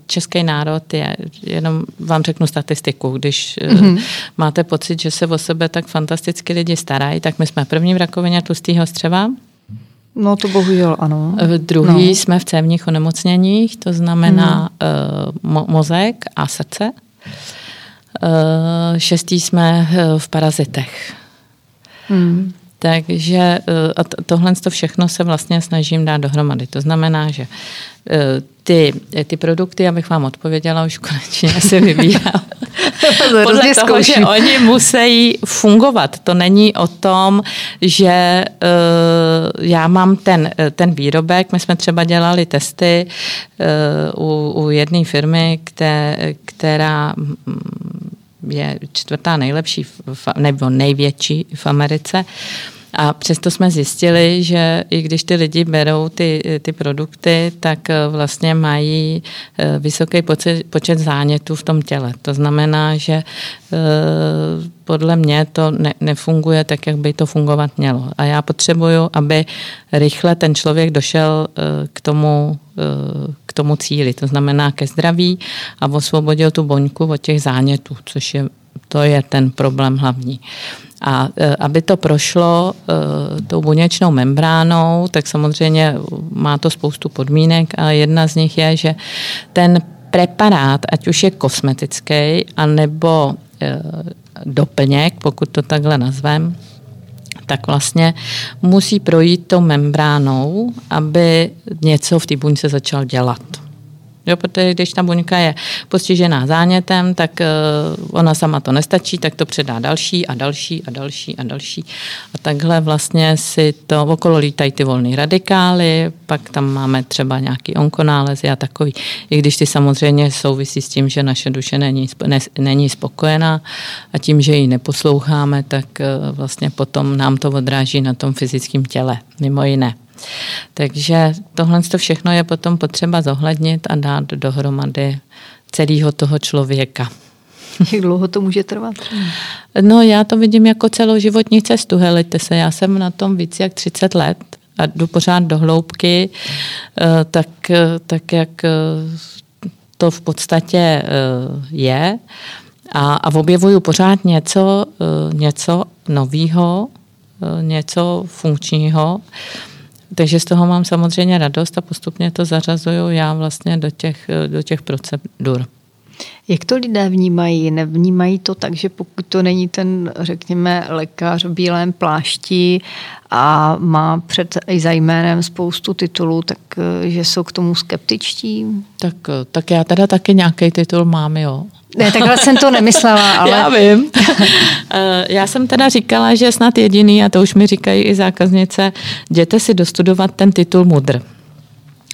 český národ je, jenom vám řeknu statistiku, když mm-hmm. máte pocit, že se o sebe tak fantasticky lidi starají, tak my jsme první v rakovině tlustého střeva, No to bohužel ano. Druhý no. jsme v cévních onemocněních, to znamená mm. uh, mozek a srdce. Eh, šestý jsme eh, v parazitech. Hmm. Takže eh, a tohle to všechno se vlastně snažím dát dohromady. To znamená, že ty, ty produkty, abych vám odpověděla, už konečně [laughs] se vybírám. Podle toho, že oni musí fungovat. To není o tom, že uh, já mám ten, ten výrobek. My jsme třeba dělali testy uh, u, u jedné firmy, které, která je čtvrtá nejlepší nebo největší v Americe. A přesto jsme zjistili, že i když ty lidi berou ty, ty produkty, tak eh, vlastně mají eh, vysoký počet, počet zánětů v tom těle. To znamená, že eh, podle mě to ne, nefunguje tak, jak by to fungovat mělo. A já potřebuju, aby rychle ten člověk došel k tomu, k tomu cíli, to znamená ke zdraví a osvobodil tu boňku od těch zánětů, což je to je ten problém hlavní. A e, aby to prošlo e, tou buněčnou membránou, tak samozřejmě má to spoustu podmínek a jedna z nich je, že ten preparát, ať už je kosmetický, anebo e, doplněk, pokud to takhle nazvem, tak vlastně musí projít tou membránou, aby něco v té buňce začal dělat. Jo, protože když ta buňka je postižená zánětem, tak uh, ona sama to nestačí, tak to předá další a další a další a další. A takhle vlastně si to okolo lítají ty volné radikály, pak tam máme třeba nějaký onkonálezy a takový. I když ty samozřejmě souvisí s tím, že naše duše není, ne, není spokojená a tím, že ji neposloucháme, tak uh, vlastně potom nám to odráží na tom fyzickém těle, mimo jiné. Takže tohle to všechno je potom potřeba zohlednit a dát dohromady celého toho člověka. [laughs] Jak dlouho to může trvat? No já to vidím jako celoživotní cestu, helejte se, já jsem na tom víc jak 30 let a jdu pořád do hloubky, eh, tak, eh, tak jak eh, to v podstatě je a, a objevuju pořád něco, něco nového, něco funkčního takže z toho mám samozřejmě radost a postupně to zařazuju já vlastně do těch, do těch procedur. Jak to lidé vnímají? Nevnímají to tak, že pokud to není ten, řekněme, lékař v bílém plášti a má před i za jménem spoustu titulů, tak že jsou k tomu skeptičtí? Tak, tak já teda taky nějaký titul mám, jo. Ne, takhle jsem to nemyslela, [laughs] ale... Já vím. [laughs] Eh, já jsem teda říkala, že snad jediný, a to už mi říkají i zákaznice, jděte si dostudovat ten titul mudr.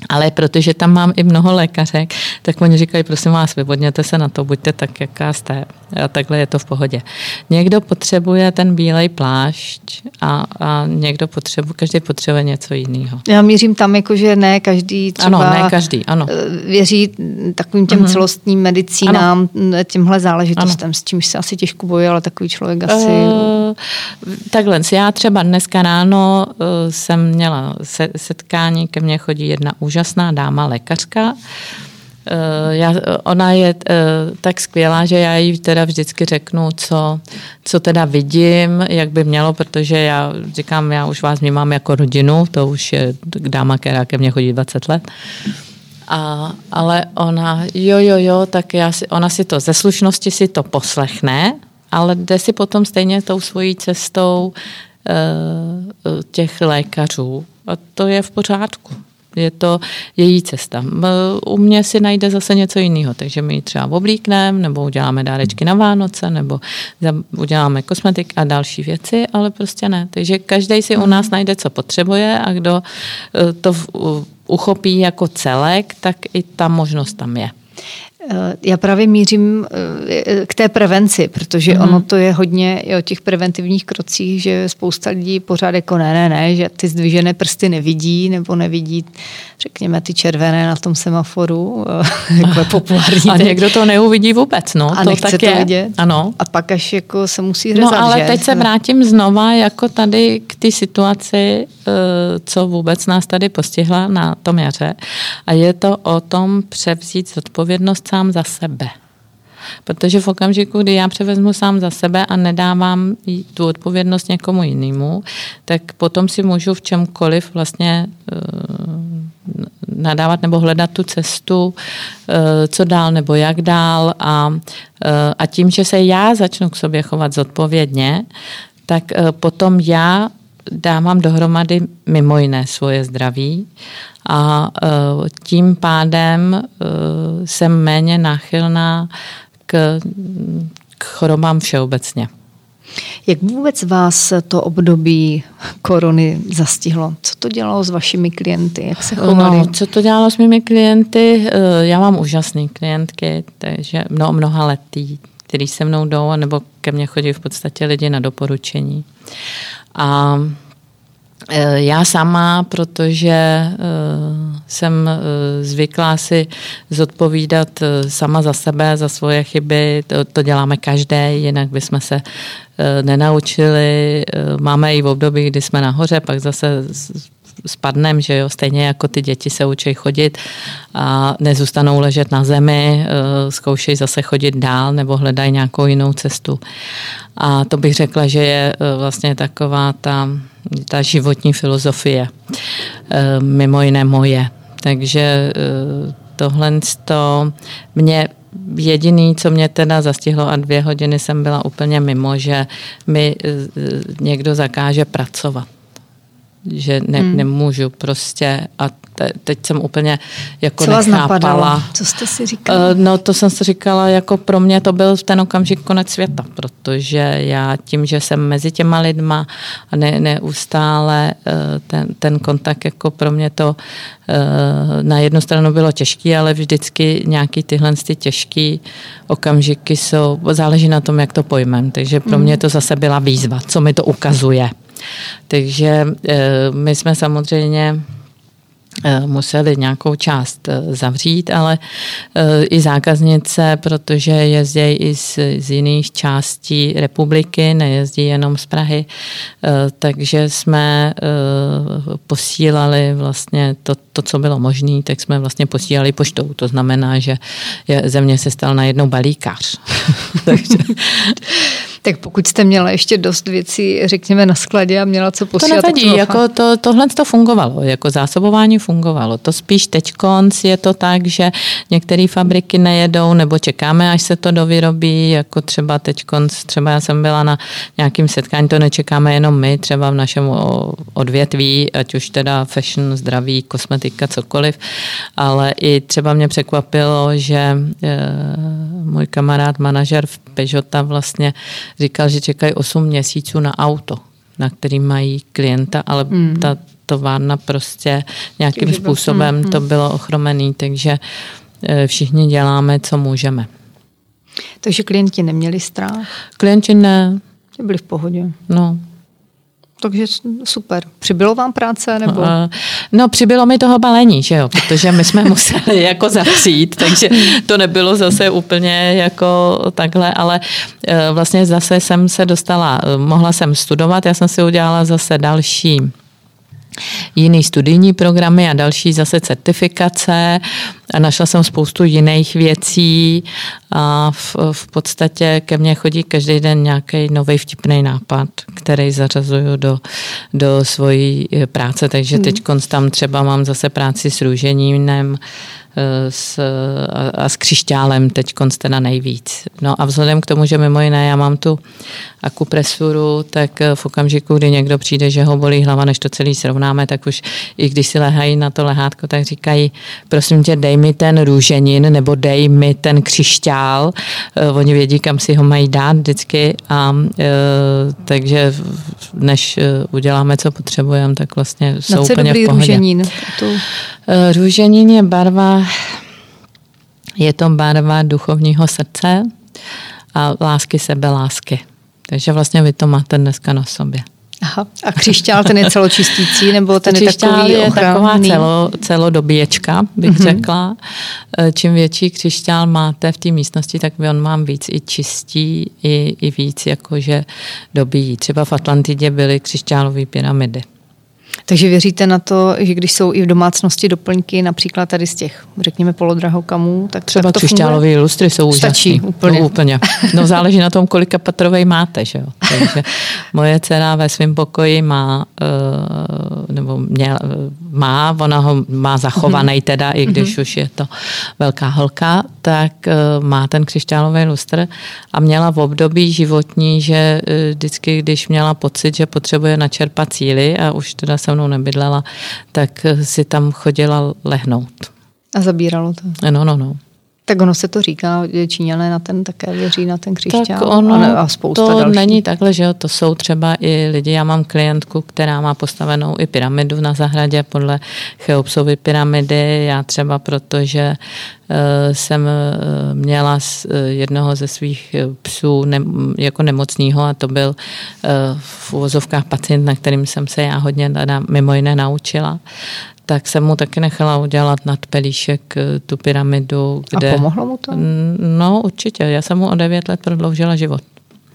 Ale protože tam mám i mnoho lékařek, tak oni říkají, prosím vás, vyvodněte se na to, buďte tak, jaká jste. A takhle je to v pohodě. Někdo potřebuje ten bílej plášť a, a někdo potřebuje, každý potřebuje něco jiného. Já mířím tam, jako, že ne každý třeba ano, ne každý, ano. Eh, věří takovým těm mm-hmm. celostním medicínám, ano. těmhle záležitostem, ano. s čímž se asi těžko bojí, ale takový člověk asi... Uh, takhle, já třeba dneska ráno uh, jsem měla setkání, ke mně chodí jedna úžasná dáma, lékařka, eh, já, ona je uh, tak skvělá, že já jí teda vždycky řeknu, co, co teda vidím, jak by mělo, protože já říkám, já už vás vnímám jako rodinu, to už je dáma, která ke mně chodí 20 let. A, ale ona, jo, jo, jo, tak já si, ona si to ze slušnosti si to poslechne, ale jde si potom stejně tou svojí cestou uh, těch lékařů. A to je v pořádku. Je to její cesta. U mě si najde zase něco jiného, takže my ji třeba oblíkneme, nebo uděláme dárečky na Vánoce, nebo uděláme kosmetik a další věci, ale prostě ne. Takže každý si u nás mhm. najde, co potřebuje a kdo eh, to uchopí jako celek, tak i ta možnost tam je. Já právě mířím eh, k té prevenci, protože mm. ono to je hodně i o těch preventivních krocích, že spousta lidí pořád jako ne, ne, ne, že ty zdvižené prsty nevidí nebo nevidí, řekněme, ty červené na tom semaforu, eh, [laughs] jako je populární. A teď. někdo to neuvidí vůbec, no. A to tak to je. vidět. Ano. A pak až jako se musí řezat, No ale že? teď se vrátím znova jako tady k té situaci, eh, co vůbec nás tady postihla na tom jaře. A je to o tom převzít zodpovědnost sám za sebe. Protože v okamžiku, kdy já převezmu sám za sebe a nedávám tu odpovědnost někomu jinému, tak potom si můžu v čemkoliv vlastně uh, nadávat nebo hledat tu cestu, uh, co dál nebo jak dál a, uh, a tím, že se já začnu k sobě chovat zodpovědně, tak potom já dávám dohromady mimo jiné svoje zdraví a e, tím pádem e, jsem méně náchylná k, k chorobám všeobecně. Jak vůbec vás to období korony zastihlo? Co to dělalo s vašimi klienty? Jak se chovali? No, co to dělalo s mými klienty? E, já mám úžasné klientky, takže mnoho, mnoha letý, který se mnou jdou, nebo ke mně chodí v podstatě lidi na doporučení. A já sama, protože eh, jsem eh, zvyklá si zodpovídat sama za sebe, za svoje chyby, to, to děláme každé, jinak bychom se nenaučili. Máme i v období, kdy jsme nahoře, pak zase spadnem, že jo, stejně jako ty děti se učí chodit a nezůstanou ležet na zemi, zkoušejí zase chodit dál nebo hledají nějakou jinou cestu. A to bych řekla, že je vlastně taková ta ta životní filozofie, eh, mimo jiné moje. Takže eh, tohle to mě jediný, co mě teda zastihlo a dvě hodiny jsem byla úplně mimo, že mi eh, někdo zakáže pracovat že ne, hmm. nemůžu prostě a te, teď jsem úplně jako Co nechápala. vás napadalo? Co jste si říkala? Uh, no to jsem si říkala, jako pro mě to byl v ten okamžik konec světa, protože já tím, že jsem mezi těma lidma a ne, neustále uh, ten, ten kontakt, jako pro mě to uh, na jednu stranu bylo těžký, ale vždycky nějaký tyhle ty těžký okamžiky jsou, záleží na tom, jak to pojmem, takže pro hmm. mě to zase byla výzva, co mi to ukazuje. Takže eh, my jsme samozřejmě eh, museli nějakou část eh, zavřít, ale i zákaznice, protože jezdí i z, z jiných částí republiky, nejezdí jenom z Prahy, takže jsme posílali vlastně to, to co bylo možné, tak jsme vlastně posílali poštou. To znamená, že země se stal najednou balíkář. [laughs] takže, tak pokud jste měla ještě dost věcí, řekněme, na skladě a měla co posílat. To nevadí, jako to, tohle to fungovalo, jako zásobování fungovalo. To spíš teď konc je to tak, že některé fabriky nejedou nebo čekáme, až se to dovyrobí, jako třeba teď konc, třeba já jsem byla na nějakým setkání, to nečekáme jenom my, třeba v našem odvětví, ať už teda fashion, zdraví, kosmetika, cokoliv, ale i třeba mě překvapilo, že e, můj kamarád, manažer v Peugeota vlastně říkal, že čekají 8 měsíců na auto, na který mají klienta, ale mm. ta továrna prostě nějakým Takže byl- způsobem mm, to bylo ochromený, takže eh, všichni děláme, co můžeme. Takže klienti neměli strach, Klienti ne, byli v pohodě. no. Takže super. Přibylo vám práce nebo? Eh, No, přibylo mi toho balení, že jo, protože my jsme [laughs] museli jako zavřít, takže to nebylo zase úplně jako takhle, ale eh, vlastně zase jsem se dostala, eh, mohla jsem studovat, já jsem si udělala zase další jiný studijní programy a další zase certifikace. A našla jsem spoustu jiných věcí a v, v podstatě ke mně chodí každý den nějaký nový vtipný nápad, který zařazuju do, do svojí eh, práce, takže teď tam třeba mám zase práci s růžením, s, a, a s křišťálem teď teda nejvíc. No a vzhledem k tomu, že mimo jiné já mám tu akupresuru, tak v okamžiku, kdy někdo přijde, že ho bolí hlava, než to celý srovnáme, tak už i když si lehají na to lehátko, tak říkají, prosím tě, dej mi ten růženin nebo dej mi ten křišťál. Eh, Oni vědí, kam si ho mají dát vždycky a e, takže než eh, uděláme, co potřebujeme, tak vlastně jsou je úplně dobrý v pohodě. růženín? Tu, Eh, Růženin je barva, je to barva duchovního srdce a lásky sebe lásky. Takže vlastně vy to máte dneska na sobě. aha. A křišťál, ten je celočistící, nebo ten je Křišťál takový je taková ochranný? celo, celodobíječka, bych mm-hmm. řekla. Eh, Čím větší křišťál máte v té místnosti, tak on mám víc i čistí, i, i víc jakože dobíjí. Třeba v Atlantidě byly křišťálové pyramidy. Takže věříte na to, že když jsou i v domácnosti doplňky, například tady z těch, řekněme, polodrahokamů, tak Třeba tak to křišťálové lustry jsou Stačí úžasný. úplně. No, úplně. No záleží na tom, kolika patrovej máte. Že jo? Takže moje dcera ve svém pokoji má, eh, nebo měl, má, ona ho má zachovaný teda, i když už je to velká holka, tak eh, má ten křišťálový lustr a měla v období životní, že eh, vždycky, když měla pocit, že potřebuje načerpat síly a už teda se mnou nebydlela, tak eh, si tam chodila lehnout. A zabíralo to. No, no, no. Tak ono se to říká, že Číňané na ten také věří, na ten křišťál. Tak ono, a, ne, a spousta to dalších. není takhle, že jo, to jsou třeba i lidi, já mám klientku, která má postavenou i pyramidu na zahradě podle Cheopsovy pyramidy, já třeba protože uh, jsem uh, měla uh, jednoho ze svých eh, psů ne, jako nemocného a to byl v uvozovkách pacient, na kterým jsem se já hodně mimo jiné naučila tak jsem mu taky nechala udělat nad pelíšek eh, tu pyramidu. Kde... A pomohlo mu to? No určitě, já jsem mu o 9 let prodloužila život.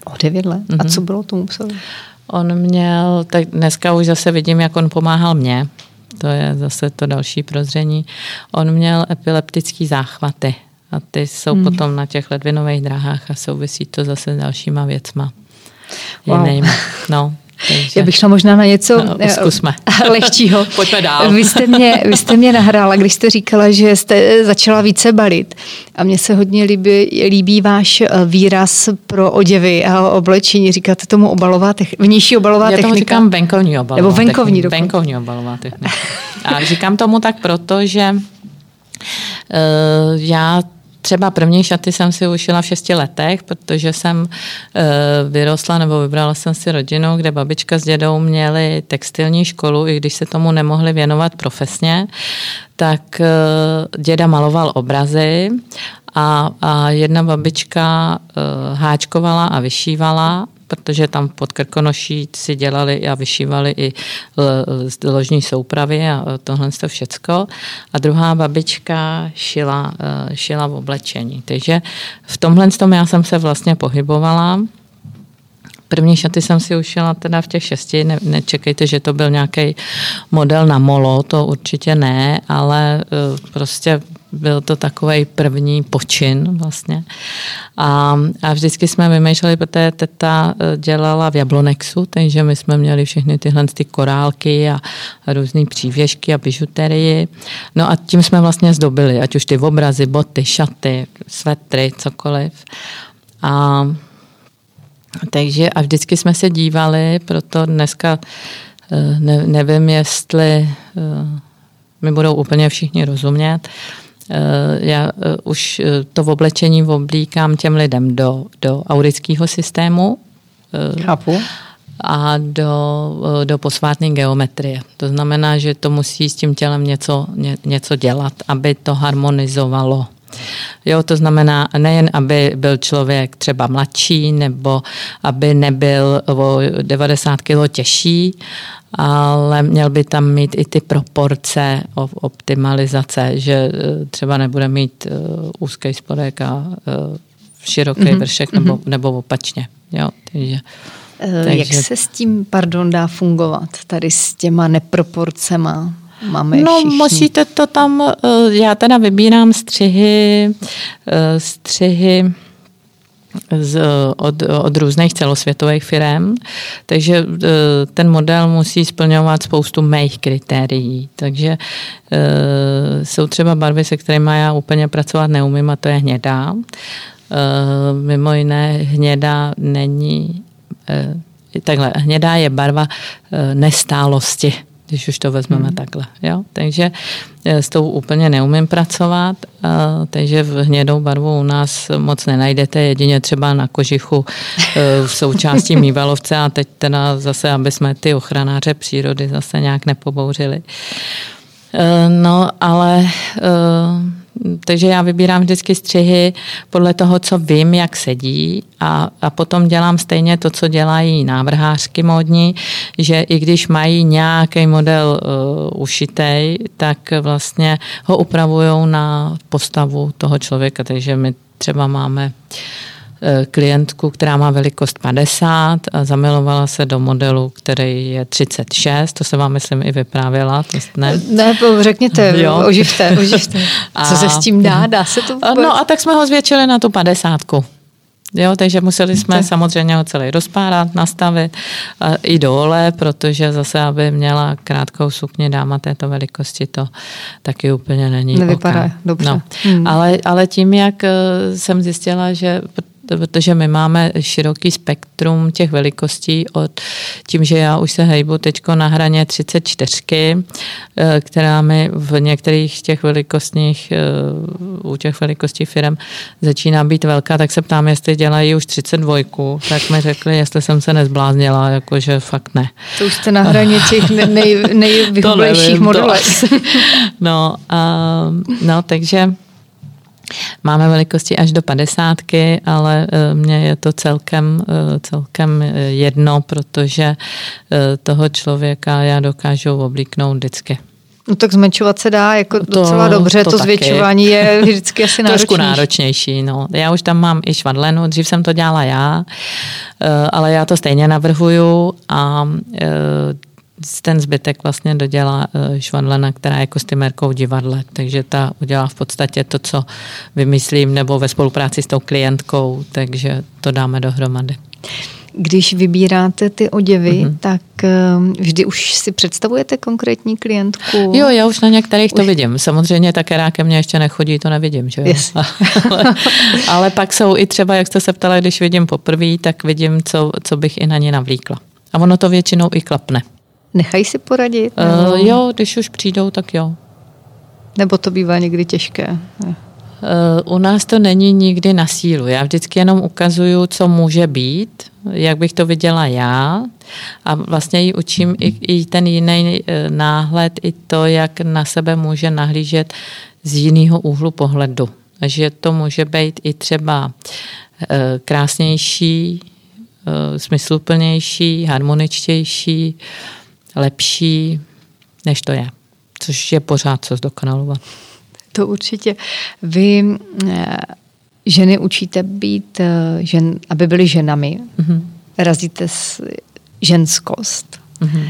O devět let. Mhm. A co bylo tomu psovi? On měl, tak dneska už zase vidím, jak on pomáhal mně, to je zase to další prozření. On měl epileptický záchvaty a ty jsou Mhm. hmm. potom na těch ledvinových dráhách a souvisí to zase s dalšíma věcma. Wow. No, [laughs] takže, Já bych šla možná na něco No, eh, zkusme. [laughs] lehčího. [laughs] Pojďme dál. Vy jste, mě, vy jste mě nahrála, když jste říkala, že jste začala více balit. A mně se hodně líbí, líbí váš eh, výraz pro oděvy a oblečení. Říkáte tomu obalová technika, vnější obalová Já technika. tomu říkám venkovní obalová Nebo venkovní technika. Venkovní obalová technika. A říkám tomu tak proto, že já třeba první šaty jsem si ušila v šesti letech, protože jsem uh, vyrostla nebo vybrala jsem si rodinu, kde babička s dědou měli textilní školu, i když se tomu nemohli věnovat profesně, tak uh, děda maloval obrazy a, a jedna babička uh, háčkovala a vyšívala protože tam pod Krkonoší si dělali a vyšívali i l- ložní soupravy a tohle to všecko. A druhá babička šila, eh, šila v oblečení. Takže v tomhle tom já jsem se vlastně pohybovala. První šaty jsem si ušila teda v těch šesti, ne, nečekejte, že to byl nějaký model na molo, to určitě ne, ale prostě byl to takový první počin vlastně. A, a vždycky jsme vymýšleli, protože teta eh, dělala v Jablonexu, takže my jsme měli všechny tyhle ty korálky a, různé přívěšky a bižuterii. No a tím jsme vlastně zdobili, ať už ty obrazy, boty, šaty, svetry, cokoliv. A takže a vždycky jsme se dívali, proto dneska eh, ne, nevím, jestli eh, mi budou úplně všichni rozumět. Eh, Já už to v oblečení oblíkám těm lidem do, do aurického systému. Chápu. a do, do posvátné geometrie. To znamená, že to musí s tím tělem něco, ně, něco dělat, aby to harmonizovalo. Jo, to znamená nejen, aby byl člověk třeba mladší, nebo aby nebyl o 90 kg těžší, ale měl by tam mít i ty proporce optimalizace, že eh, třeba nebude mít eh, úzký spodek a eh, široký mm-hmm. vršek nebo, nebo opačně. Jo, takže, takže... Jak se s tím, pardon, dá fungovat tady s těma neproporcema? Máme no, všichni. musíte to tam, já teda vybírám střihy, střihy z, od, od různých celosvětových firm, takže ten model musí splňovat spoustu mých kritérií. Takže jsou třeba barvy, se kterými já úplně pracovat neumím a to je hnědá. Mimo jiné hnědá není takhle, hnědá je barva nestálosti když už to vezmeme hmm. takhle. Jo? Takže eh, s tou úplně neumím pracovat, takže v hnědou barvu u nás moc nenajdete, jedině třeba na kožichu eh, v součástí [laughs] mývalovce a teď teda zase, aby jsme ty ochranáře přírody zase nějak nepobouřili. No, ale takže já vybírám vždycky střihy podle toho, co vím, jak sedí a, a potom dělám stejně to, co dělají návrhářky módní, že i když mají nějaký model uh, ušitej, tak vlastně ho upravují na postavu toho člověka, takže my třeba máme uh, klientku, která má velikost 50 a zamilovala se do modelu, který je 36, to se vám myslím i vyprávěla, to ne? Ne, řekněte, [laughs] jo. oživte, oživte. [laughs] Co a, se s tím dá, dá se to vůbec? No a tak jsme ho zvětšili na tu 50. Jo, takže museli jsme tak. samozřejmě ho celý rozpárat, nastavit a i dole, protože zase, aby měla krátkou sukni dáma této velikosti, to taky úplně není. Nevypadá oka. dobře. No. Hmm. Ale, ale tím, jak eh, jsem zjistila, že protože my máme široký spektrum těch velikostí od tím, že já už se hejbu teď na hraně 34, eh, která mi v některých těch velikostních, eh, u těch velikostí firm začíná být velká, tak se ptám, jestli dělají už 32, tak mi řekli, jestli jsem se nezbláznila, jakože fakt ne. To už jste na hraně těch nej, [laughs] nejvyhublejších modelů. [laughs] No, uh, no, takže Máme velikosti až do padesátky, ale e, mně je to celkem, e, celkem e, jedno, protože toho člověka já dokážu oblíknout vždycky. No tak zmenšovat se dá jako to, docela dobře, to, to zvětšování je [laughs] vždycky asi náročnější. Trošku náročnější, no. Já už tam mám i švadlenu, dřív jsem to dělala já, ale já to stejně navrhuju a ten zbytek vlastně dodělá eh, Švandlena, která je kostymérkou divadle, takže ta udělá v podstatě to, co vymyslím, nebo ve spolupráci s tou klientkou, takže to dáme dohromady. Když vybíráte ty oděvy, mm-hmm. tak uh, vždy už si představujete konkrétní klientku? Jo, já už na některých už. to vidím. Samozřejmě ta, která ke mně ještě nechodí, to nevidím. Že jo? Yes. [laughs] ale, ale pak jsou i třeba, jak jste se ptala, když vidím poprvé, tak vidím, co, co bych i na ně navlíkla. A ono to většinou i klapne. Nechají si poradit? Nebo... Uh, jo, když už přijdou, tak jo. Nebo to bývá někdy těžké? Uh, u nás to není nikdy na sílu. Já vždycky jenom ukazuju, co může být, jak bych to viděla já a vlastně ji učím i, i ten jiný eh, náhled, i to, jak na sebe může nahlížet z jiného úhlu pohledu. Že to může být i třeba krásnější, smysluplnější, harmoničtější, lepší, než to je. Což je pořád co zdokonalovat. To určitě. Vy eh, ženy učíte být, eh, žen, aby byly ženami. Mm-hmm. Razíte s ženskost. Mm-hmm.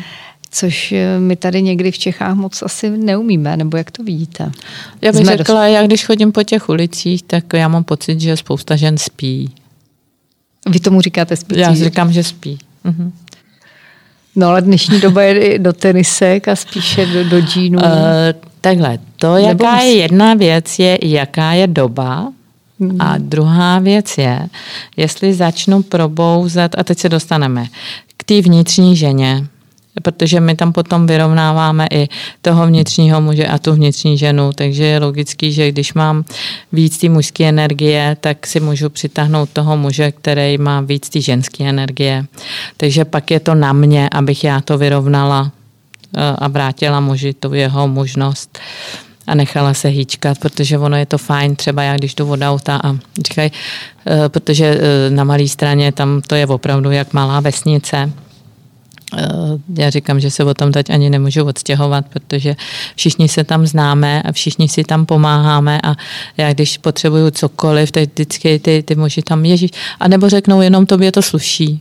Což eh, my tady někdy v Čechách moc asi neumíme, nebo jak to vidíte? Já bych Jsme řekla, já když chodím po těch ulicích, tak já mám pocit, že spousta žen spí. Vy tomu říkáte spí? Já říkám, že spí. Mm-hmm. No ale dnešní doba je do tenisek a spíše do, do džínů. Uh, takhle, to, Nebo jaká musí... je jedna věc, je, jaká je doba, Hmm. A druhá věc je, jestli začnu probouzet, a teď se dostaneme k té vnitřní ženě, protože my tam potom vyrovnáváme i toho vnitřního muže a tu vnitřní ženu, takže je logický, že když mám víc té mužské energie, tak si můžu přitáhnout toho muže, který má víc té ženské energie. Takže pak je to na mě, abych já to vyrovnala eh, a vrátila muži tu jeho možnost a nechala se hýčkat, protože ono je to fajn, třeba já když jdu od auta a říkají, eh, protože eh, na malé straně tam to je opravdu jak malá vesnice, já říkám, že se o tom teď ani nemůžu odstěhovat, protože všichni se tam známe a všichni si tam pomáháme a já když potřebuju cokoliv, tak vždycky ty, ty muži tam ježíš. A nebo řeknou, jenom tobě to sluší.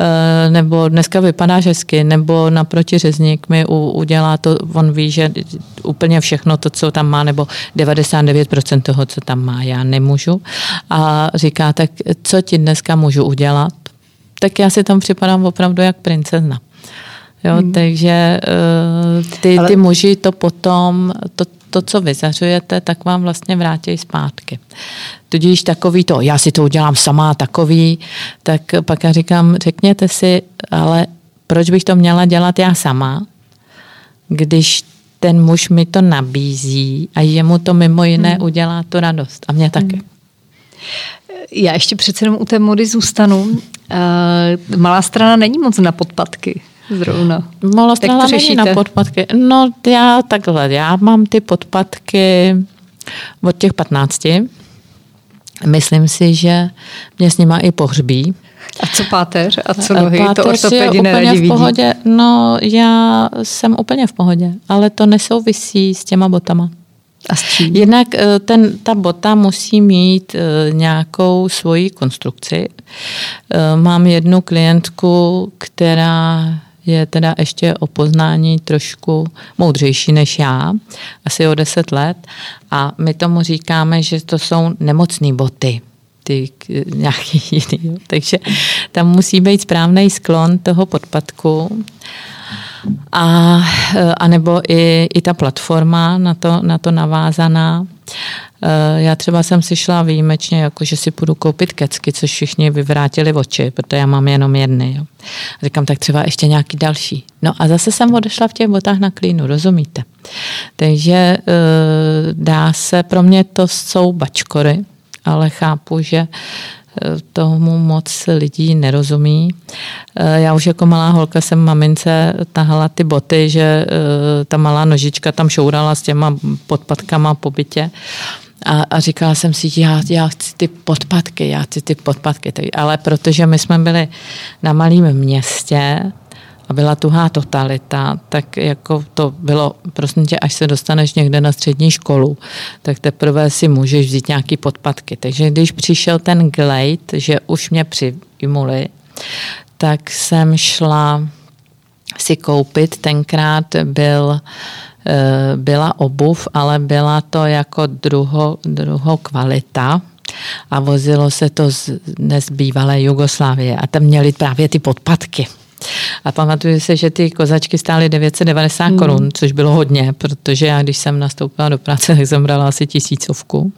Eh, nebo dneska vypadáš hezky, nebo naproti řezník mi udělá to, on ví, že úplně všechno to, co tam má, nebo 99% toho, co tam má, já nemůžu. A říká, tak co ti dneska můžu udělat? Tak já si tam připadám opravdu jak princezna. Jo, hmm. Takže eh, ty, Ale... ty muži to potom, to, to, co vyzařujete, tak vám vlastně vrátí zpátky. Tudíž takový to, já si to udělám sama takový, tak pak já říkám, řekněte si, ale proč bych to měla dělat já sama, když ten muž mi to nabízí a jemu to mimo jiné hmm. udělá tu radost. A mě taky. Hmm. Já ještě přece jenom u té mody zůstanu. Uh, malá strana není moc na podpatky zrovna. Malostrala není na podpatky. No já takhle, já mám ty podpatky od těch 15. Myslím si, že mě s nima i pohřbí. A co páteř? A co nohy? Páteř to ortopedi neradi v pohodě. Vidí. No já jsem úplně v pohodě, ale to nesouvisí s těma botama. A s čím? Jednak eh, ten, ta bota musí mít eh, nějakou svoji konstrukci. Eh, mám jednu klientku, která je teda ještě o poznání trošku moudřejší než já, asi o deset let. A my tomu říkáme, že to jsou nemocné boty ty nějaký jiný. Takže tam musí být správný sklon toho podpadku. A, a nebo i, i ta platforma na to, na to navázaná. Eh, já třeba jsem si šla výjimečně, jako že si půjdu koupit kecky, což všichni vyvrátili oči, protože já mám jenom jedny. Jo. A říkám, tak třeba ještě nějaký další. No a zase jsem odešla v těch botách na klínu, rozumíte? Takže eh, dá se, pro mě to jsou bačkory, ale chápu, že tomu moc lidí nerozumí. Já už jako malá holka jsem mamince tahala ty boty, že ta malá nožička tam šourala s těma podpadkama po bytě. A, a říkala jsem si, já, já chci ty podpadky, já chci ty podpadky. Ale protože my jsme byli na malém městě a byla tuhá totalita, tak jako to bylo, prosím tě, až se dostaneš někde na střední školu, tak teprve si můžeš vzít nějaký podpadky. Takže když přišel ten Glade, že už mě přijmuli, tak jsem šla si koupit, tenkrát byl Eh, byla obuv, ale byla to jako druho, druho kvalita a vozilo se to z dnes bývalé Jugoslávie a tam měli právě ty podpatky. A pamatuju se, že ty kozačky stály 990 hmm. korun, což bylo hodně, protože já, když jsem nastoupila do práce, [laughs] tak jsem brala asi tisícovku.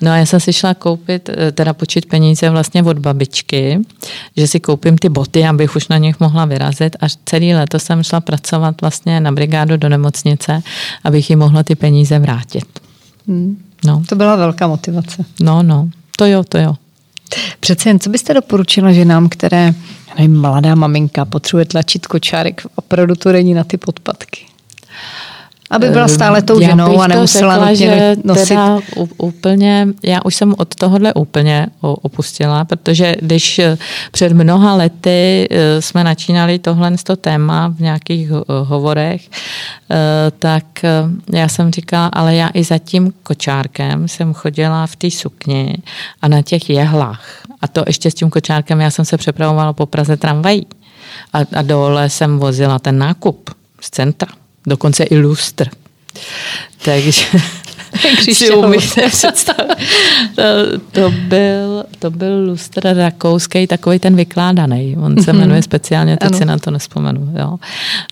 No a já jsem si šla koupit, eh, teda počít peníze vlastně od babičky, že si koupím ty boty, abych už na nich mohla vyrazit. A celý leto jsem šla pracovat vlastně na brigádu do nemocnice, abych jí mohla ty peníze vrátit. Hmm. No. To byla velká motivace. No, no, to jo, to jo. Přece jen, co byste doporučila ženám, které nevím, mladá maminka potřebuje tlačit kočárek, opravdu to není na ty podpatky. Aby byla stále tou já ženou a nemusela řekla, že nosit. Teda úplně, já už jsem od tohohle úplně opustila, protože když eh, před mnoha lety eh, jsme načínali tohle téma v nějakých hovorech, eh, tak já jsem říkala, ale já i za tím kočárkem jsem chodila v té sukni a na těch jehlách. A to ještě s tím kočárkem já jsem se přepravovala po Praze tramvají. A, a dole jsem vozila ten nákup z centra dokonce i lustr. Takže si umíte představit. To, to, byl, to byl lustr rakouský, takový ten vykládaný. On se mhm. jmenuje speciálně, teď ano. si na to nespomenu. Jo.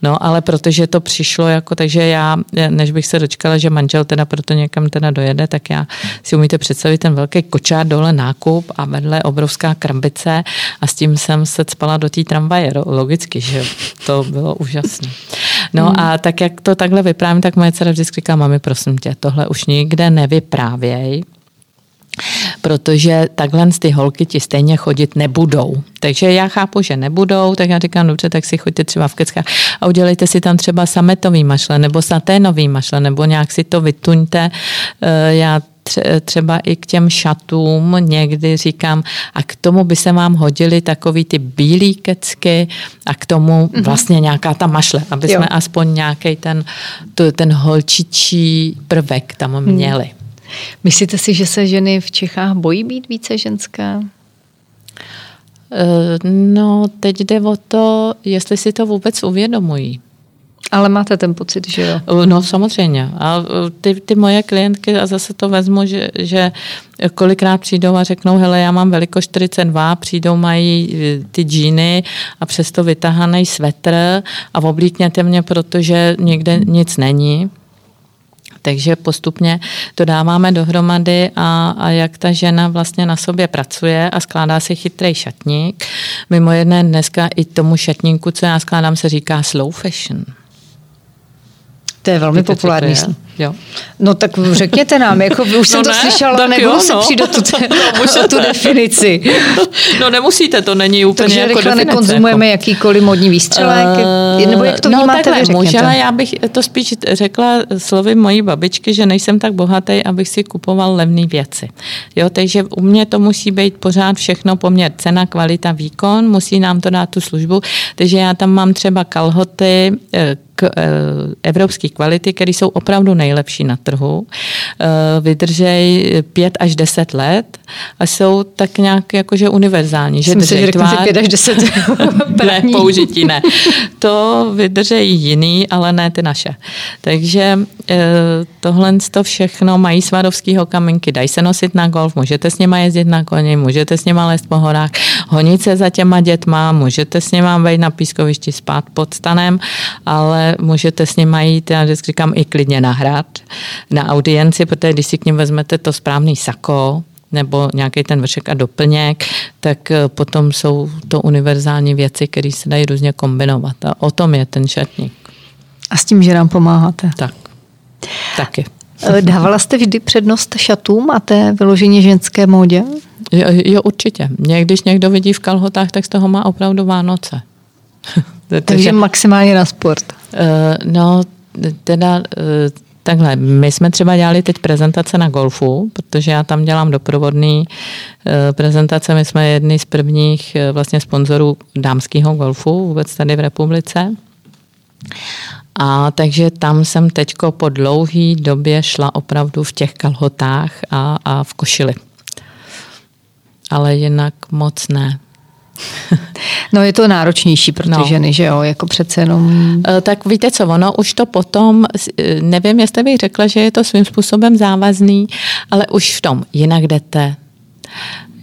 No, ale protože to přišlo jako, takže já, než bych se dočkala, že manžel teda proto někam teda dojede, tak já si umíte představit ten velký kočár dole nákup a vedle obrovská krambice a s tím jsem se spala do té tramvaje, logicky, že to bylo úžasné. No hmm. a tak, jak to takhle vyprávím, tak moje dcera vždycky říká, mami, prosím tě, tohle už nikde nevyprávěj, protože takhle ty holky ti stejně chodit nebudou. Takže já chápu, že nebudou, tak já říkám, dobře, tak si choďte třeba v keckách a udělejte si tam třeba sametový mašle nebo saténový mašle, nebo nějak si to vytuňte. Eh, já třeba i k těm šatům někdy říkám, a k tomu by se vám hodili takový ty bílý kecky a k tomu mhm. vlastně nějaká ta mašle, aby jo. jsme aspoň nějaký ten, ten holčičí prvek tam mhm. měli. Hmm. Myslíte si, že se ženy v Čechách bojí být více ženská? Eh, no, teď jde o to, jestli si to vůbec uvědomují. Ale máte ten pocit, že jo? No samozřejmě. A ty, ty moje klientky, a zase to vezmu, že, že kolikrát přijdou a řeknou, hele, já mám veliko 42, přijdou, mají e, ty džíny a přesto vytahaný svetr a oblíkněte mě, protože někde nic není. Takže postupně to dáváme dohromady a, a jak ta žena vlastně na sobě pracuje a skládá si chytrý šatník. Mimo jedné dneska i tomu šatníku, co já skládám, se říká slow fashion. To je velmi Víte, populární. To je? Jo. No tak řekněte nám, jako už [laughs] no jsem ne, to slyšela, nebudu jo, se no. přijít do tu, [laughs] no, tu definici. [laughs] No nemusíte, to není úplně Takže jako rychle definice, nekonzumujeme jako. jakýkoliv modní výstřelek, uh, nebo jak to no, vnímáte takhle, vy, můžela, já bych to spíš řekla slovy mojí babičky, že nejsem tak bohatý, abych si kupoval levné věci. Jo, takže u mě to musí být pořád všechno poměr cena, kvalita, výkon, musí nám to dát tu službu, takže já tam mám třeba kalhoty, eh, k, e, evropské kvality, které jsou opravdu nejlepší na trhu. E, vydržej 5 až 10 let a jsou tak nějak jakože univerzální. Že Myslím, že tvar, 5 až 10 [laughs] ne, použití ne. To vydržejí jiný, ale ne ty naše. Takže e, tohle to všechno mají svadovského kaminky, dají se nosit na golf, můžete s nima jezdit na koni, můžete s nima lézt po horách, honit se za těma dětma, můžete s nima být na pískovišti spát pod stanem, ale můžete s nimi jít, já vždycky říkám, i klidně na hrad, na audienci, protože když si k ním vezmete to správný sako, nebo nějaký ten vršek a doplněk, tak eh, potom jsou to univerzální věci, které se dají různě kombinovat. A o tom je ten šatník. A s tím, že nám pomáháte. Tak. Taky. Eh, dávala jste vždy přednost šatům a té vyloženě ženské módě? Jo, jo, určitě. Mě, když někdo vidí v kalhotách, tak z toho má opravdu Vánoce. [laughs] Takže maximálně na sport. Uh, no, teda uh, takhle, my jsme třeba dělali teď prezentace na golfu, protože já tam dělám doprovodný uh, prezentace. My jsme jedni z prvních uh, vlastně sponzorů dámského golfu vůbec tady v republice. A takže tam jsem teďko po dlouhý době šla opravdu v těch kalhotách a, a v košili. Ale jinak moc ne. [laughs] No je to náročnější pro ty no. ženy, že jo, jako přece jenom... E, tak víte co, ono už to potom, e, nevím, jestli bych řekla, že je to svým způsobem závazný, ale už v tom jinak jdete,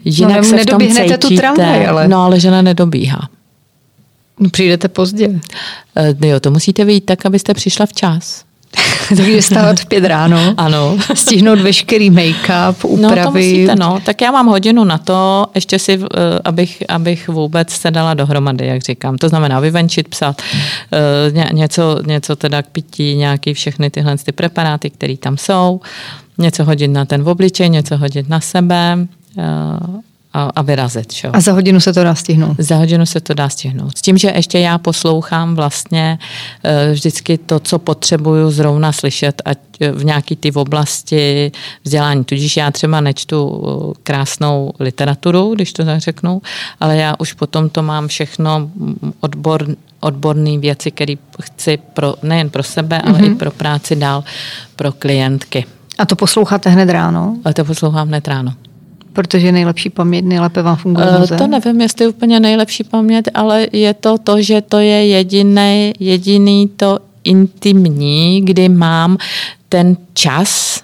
jinak no, se v tom cítíte. tu tramvaj, ale... No ale žena nedobíhá. No, přijdete pozdě. E, jo, to musíte vyjít tak, abyste přišla včas. [laughs] Takže stávat v pět ráno. Ano. [laughs] Stihnout veškerý make-up, úpravy. No to musíte, no. Tak já mám hodinu na to, ještě si, eh, abych, abych vůbec se dala dohromady, jak říkám. To znamená vyvenčit, psat, eh, ně, něco, něco teda k pití, nějaký všechny tyhle ty preparáty, které tam jsou, něco hodit na ten obličej, něco hodit na sebe, eh, a, a vyrazit. Čo? A za hodinu se to dá stihnout? Za hodinu se to dá stihnout. S tím, že ještě já poslouchám vlastně eh, vždycky to, co potřebuju zrovna slyšet, ať eh, v nějaký ty oblasti vzdělání. Tudíž já třeba nečtu eh, krásnou literaturu, když to tak řeknu, ale já už potom to mám všechno mm, odbor, odborné věci, které chci pro, nejen pro sebe, ale mm-hmm. i pro práci dál pro klientky. A to posloucháte hned ráno? A to poslouchám hned ráno. Protože nejlepší paměť, nejlépe vám funguje uh, To nevím, jestli úplně nejlepší paměť, ale je to to, že to je jediný, jediný to intimní, kdy mám ten čas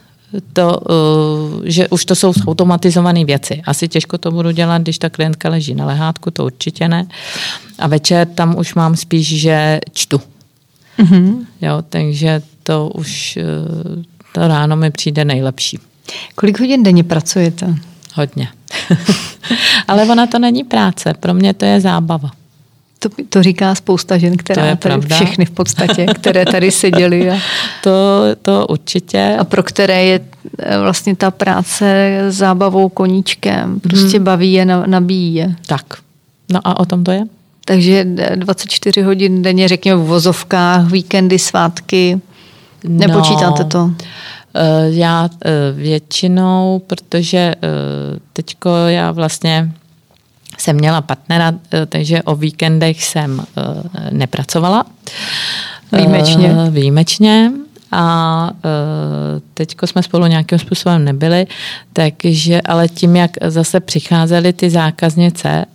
to, eh, že už to jsou automatizované věci. Asi těžko to budu dělat, když ta klientka leží na lehátku, to určitě ne. A večer tam už mám spíš, že čtu. Mm-hmm. Jo, takže to už eh, to ráno mi přijde nejlepší. Kolik hodin denně pracujete? Hodně. [laughs] Ale ona to není práce, pro mě to je zábava. To, to říká spousta žen, která to je tady pravda. všechny v podstatě, které tady seděly. A, [laughs] to, to určitě. A pro které je eh, vlastně ta práce zábavou koníčkem. Prostě hmm. baví je, nabíjí je. Tak. No a o tom to je? Takže 24 hodin denně, řekněme v vozovkách, víkendy, svátky. Nepočítáte no, to? Eh, já eh, většinou, protože teďko já vlastně jsem měla partnera, eh, takže o víkendech jsem eh, nepracovala. Výjimečně. Eh, výjimečně a teďko jsme spolu nějakým způsobem nebyli, takže ale tím, jak zase přicházely ty zákaznice,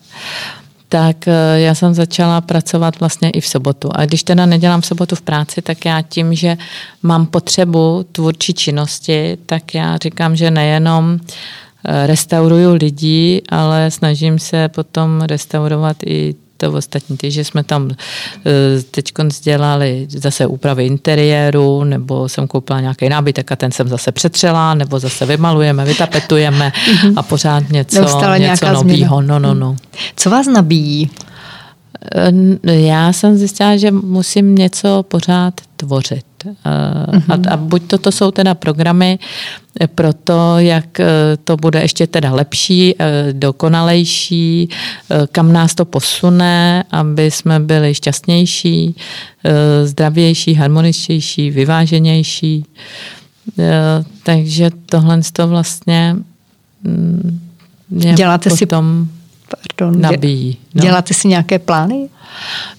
tak já jsem začala pracovat vlastně i v sobotu. A když teda nedělám v sobotu v práci, tak já tím, že mám potřebu tvůrčí činnosti, tak já říkám, že nejenom Eh, restauruju lidi, ale snažím se potom restaurovat i to ostatní. Takže jsme tam eh, teď dělali zase úpravy interiéru, nebo jsem koupila nějaký nábytek a ten jsem zase přetřela, nebo zase vymalujeme, vytapetujeme a pořád něco, něco nového. No, no, no. Co vás nabíjí? Eh, já jsem zjistila, že musím něco pořád tvořit. Mm-hmm. A, a buď to, to jsou teda programy pro to, jak eh, to bude ještě teda lepší, eh, dokonalejší, kam nás to posune, aby jsme byli šťastnější, zdravější, harmoničtější, vyváženější. Takže tohle to vlastně mm, Děláte potom si pardon, nabíjí. No. Děláte si nějaké plány?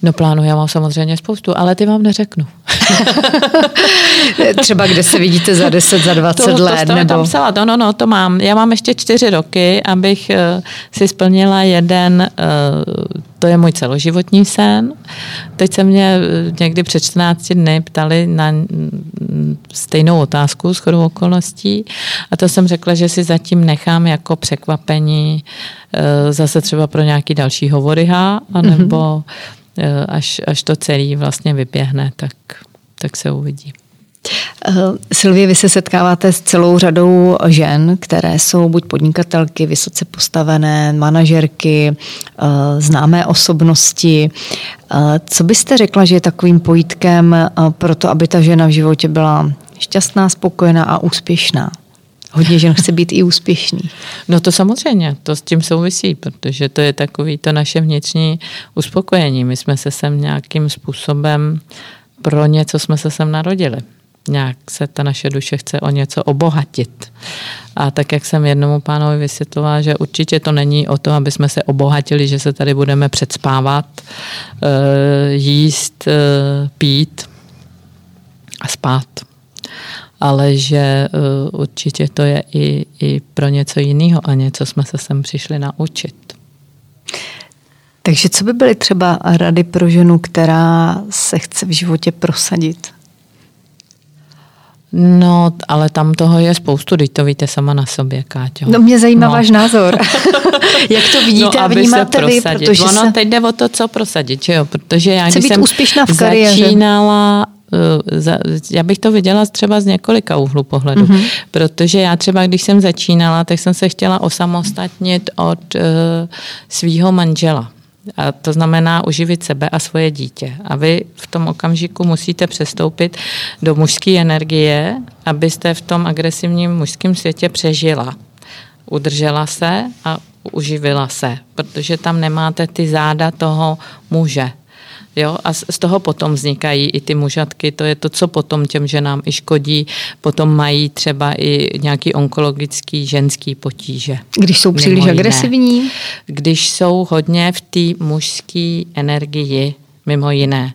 No plánu já mám samozřejmě spoustu, ale ty vám neřeknu. [laughs] Třeba kde se vidíte za 10, za 20 to, let? To nebo... tam psala, no, no, no, to mám. Já mám ještě čtyři roky, abych uh, si splnila jeden, uh, to je můj celoživotní sen. Teď se mě uh, někdy před 14 dny ptali na mm, stejnou otázku s chodou okolností a to jsem řekla, že si zatím nechám jako překvapení zase třeba pro nějaký další hovory, anebo mm-hmm Eh, až, až to celé vlastně vyběhne, tak, tak se uvidí. Eh, Silvie, vy se setkáváte s celou řadou žen, které jsou buď podnikatelky, vysoce postavené, manažerky, eh, známé osobnosti. Co byste řekla, že je takovým pojítkem pro to, aby ta žena v životě byla šťastná, spokojená a úspěšná? Hodně žen chce být i úspěšný. [laughs] No to samozřejmě, to s tím souvisí, protože to je takový to naše vnitřní uspokojení. My jsme se sem nějakým způsobem, pro něco jsme se sem narodili. Nějak se ta naše duše chce o něco obohatit. A tak, jak jsem jednomu pánovi vysvětlovala, že určitě to není o to, aby jsme se obohatili, že se tady budeme předspávat, eh, jíst, eh, pít a spát ale že uh, určitě to je i, i pro něco jiného a něco jsme se sem přišli naučit. Takže co by byly třeba rady pro ženu, která se chce v životě prosadit? No, ale tam toho je spoustu, teď to víte sama na sobě, Káťo. No mě zajímá no. váš názor. [laughs] Jak to vidíte no, a vnímáte vy? Protože ono se... teď jde o to, co prosadit, že jo? Protože já, Chce když jsem úspěšná v kariéře. začínala Eh, já bych to viděla třeba z několika úhlu pohledu, mm-hmm. protože já třeba, když jsem začínala, tak jsem se chtěla osamostatnit od uh, svýho manžela. A to znamená uživit sebe a svoje dítě. A vy v tom okamžiku musíte přestoupit do mužské energie, abyste v tom agresivním mužském světě přežila. Udržela se a uživila se, protože tam nemáte ty záda toho muže. Jo? A z toho potom vznikají i ty mužatky, to je to, co potom těm ženám i škodí, potom mají třeba i nějaký onkologický ženský potíže. Když jsou příliš agresivní? Když jsou hodně v té mužské energii, mimo jiné.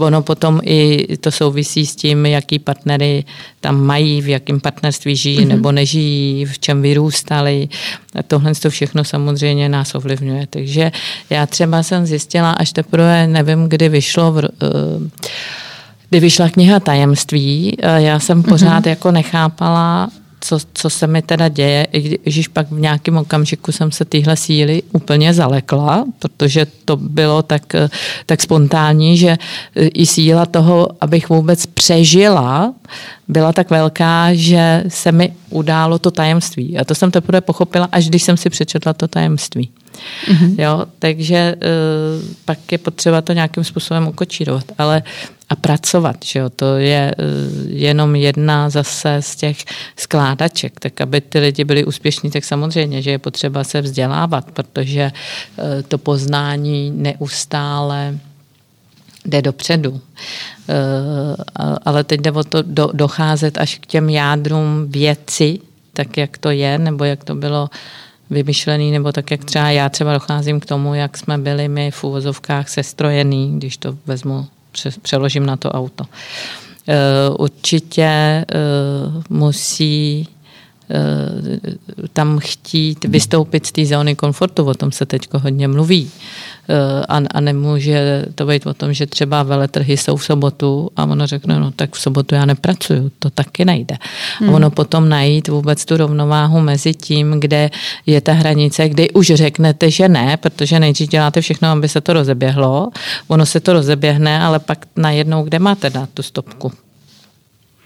Ono potom i to souvisí s tím, jaký partnery tam mají, v jakém partnerství žijí mm-hmm. nebo nežijí, v čem vyrůstali. A tohle to všechno samozřejmě nás ovlivňuje. Takže já třeba jsem zjistila, až teprve nevím, kdy vyšlo v, uh, kdy vyšla kniha Tajemství, já jsem pořád mm-hmm. jako nechápala, co, co se mi teda děje, i když pak v nějakém okamžiku jsem se tyhle síly úplně zalekla, protože to bylo tak, tak spontánní, že i síla toho, abych vůbec přežila, byla tak velká, že se mi událo to tajemství. A to jsem teprve pochopila, až když jsem si přečetla to tajemství. Mm-hmm. Jo, takže uh, pak je potřeba to nějakým způsobem ukočírovat. Ale a pracovat, že jo, to je uh, jenom jedna zase z těch skládaček, tak aby ty lidi byli úspěšní, tak samozřejmě, že je potřeba se vzdělávat, protože uh, to poznání neustále jde dopředu. Ale teď jde o to do, docházet až k těm jádrům věci, tak jak to je, nebo jak to bylo vymyšlený, nebo tak, jak třeba já třeba docházím k tomu, jak jsme byli my v úvozovkách sestrojený, když to vezmu, přeložím na to auto. Eh, určitě eh, musí tam chtít vystoupit z té zóny komfortu, o tom se teď hodně mluví. Eh, a, a nemůže to být o tom, že třeba veletrhy jsou v sobotu a ono řekne, no tak v sobotu já nepracuju, to taky nejde. Hmm. A ono potom najít vůbec tu rovnováhu mezi tím, kde je ta hranice, kdy už řeknete, že ne, protože nejdřív děláte všechno, aby se to rozeběhlo, ono se to rozeběhne, ale pak najednou, kde máte dát tu stopku?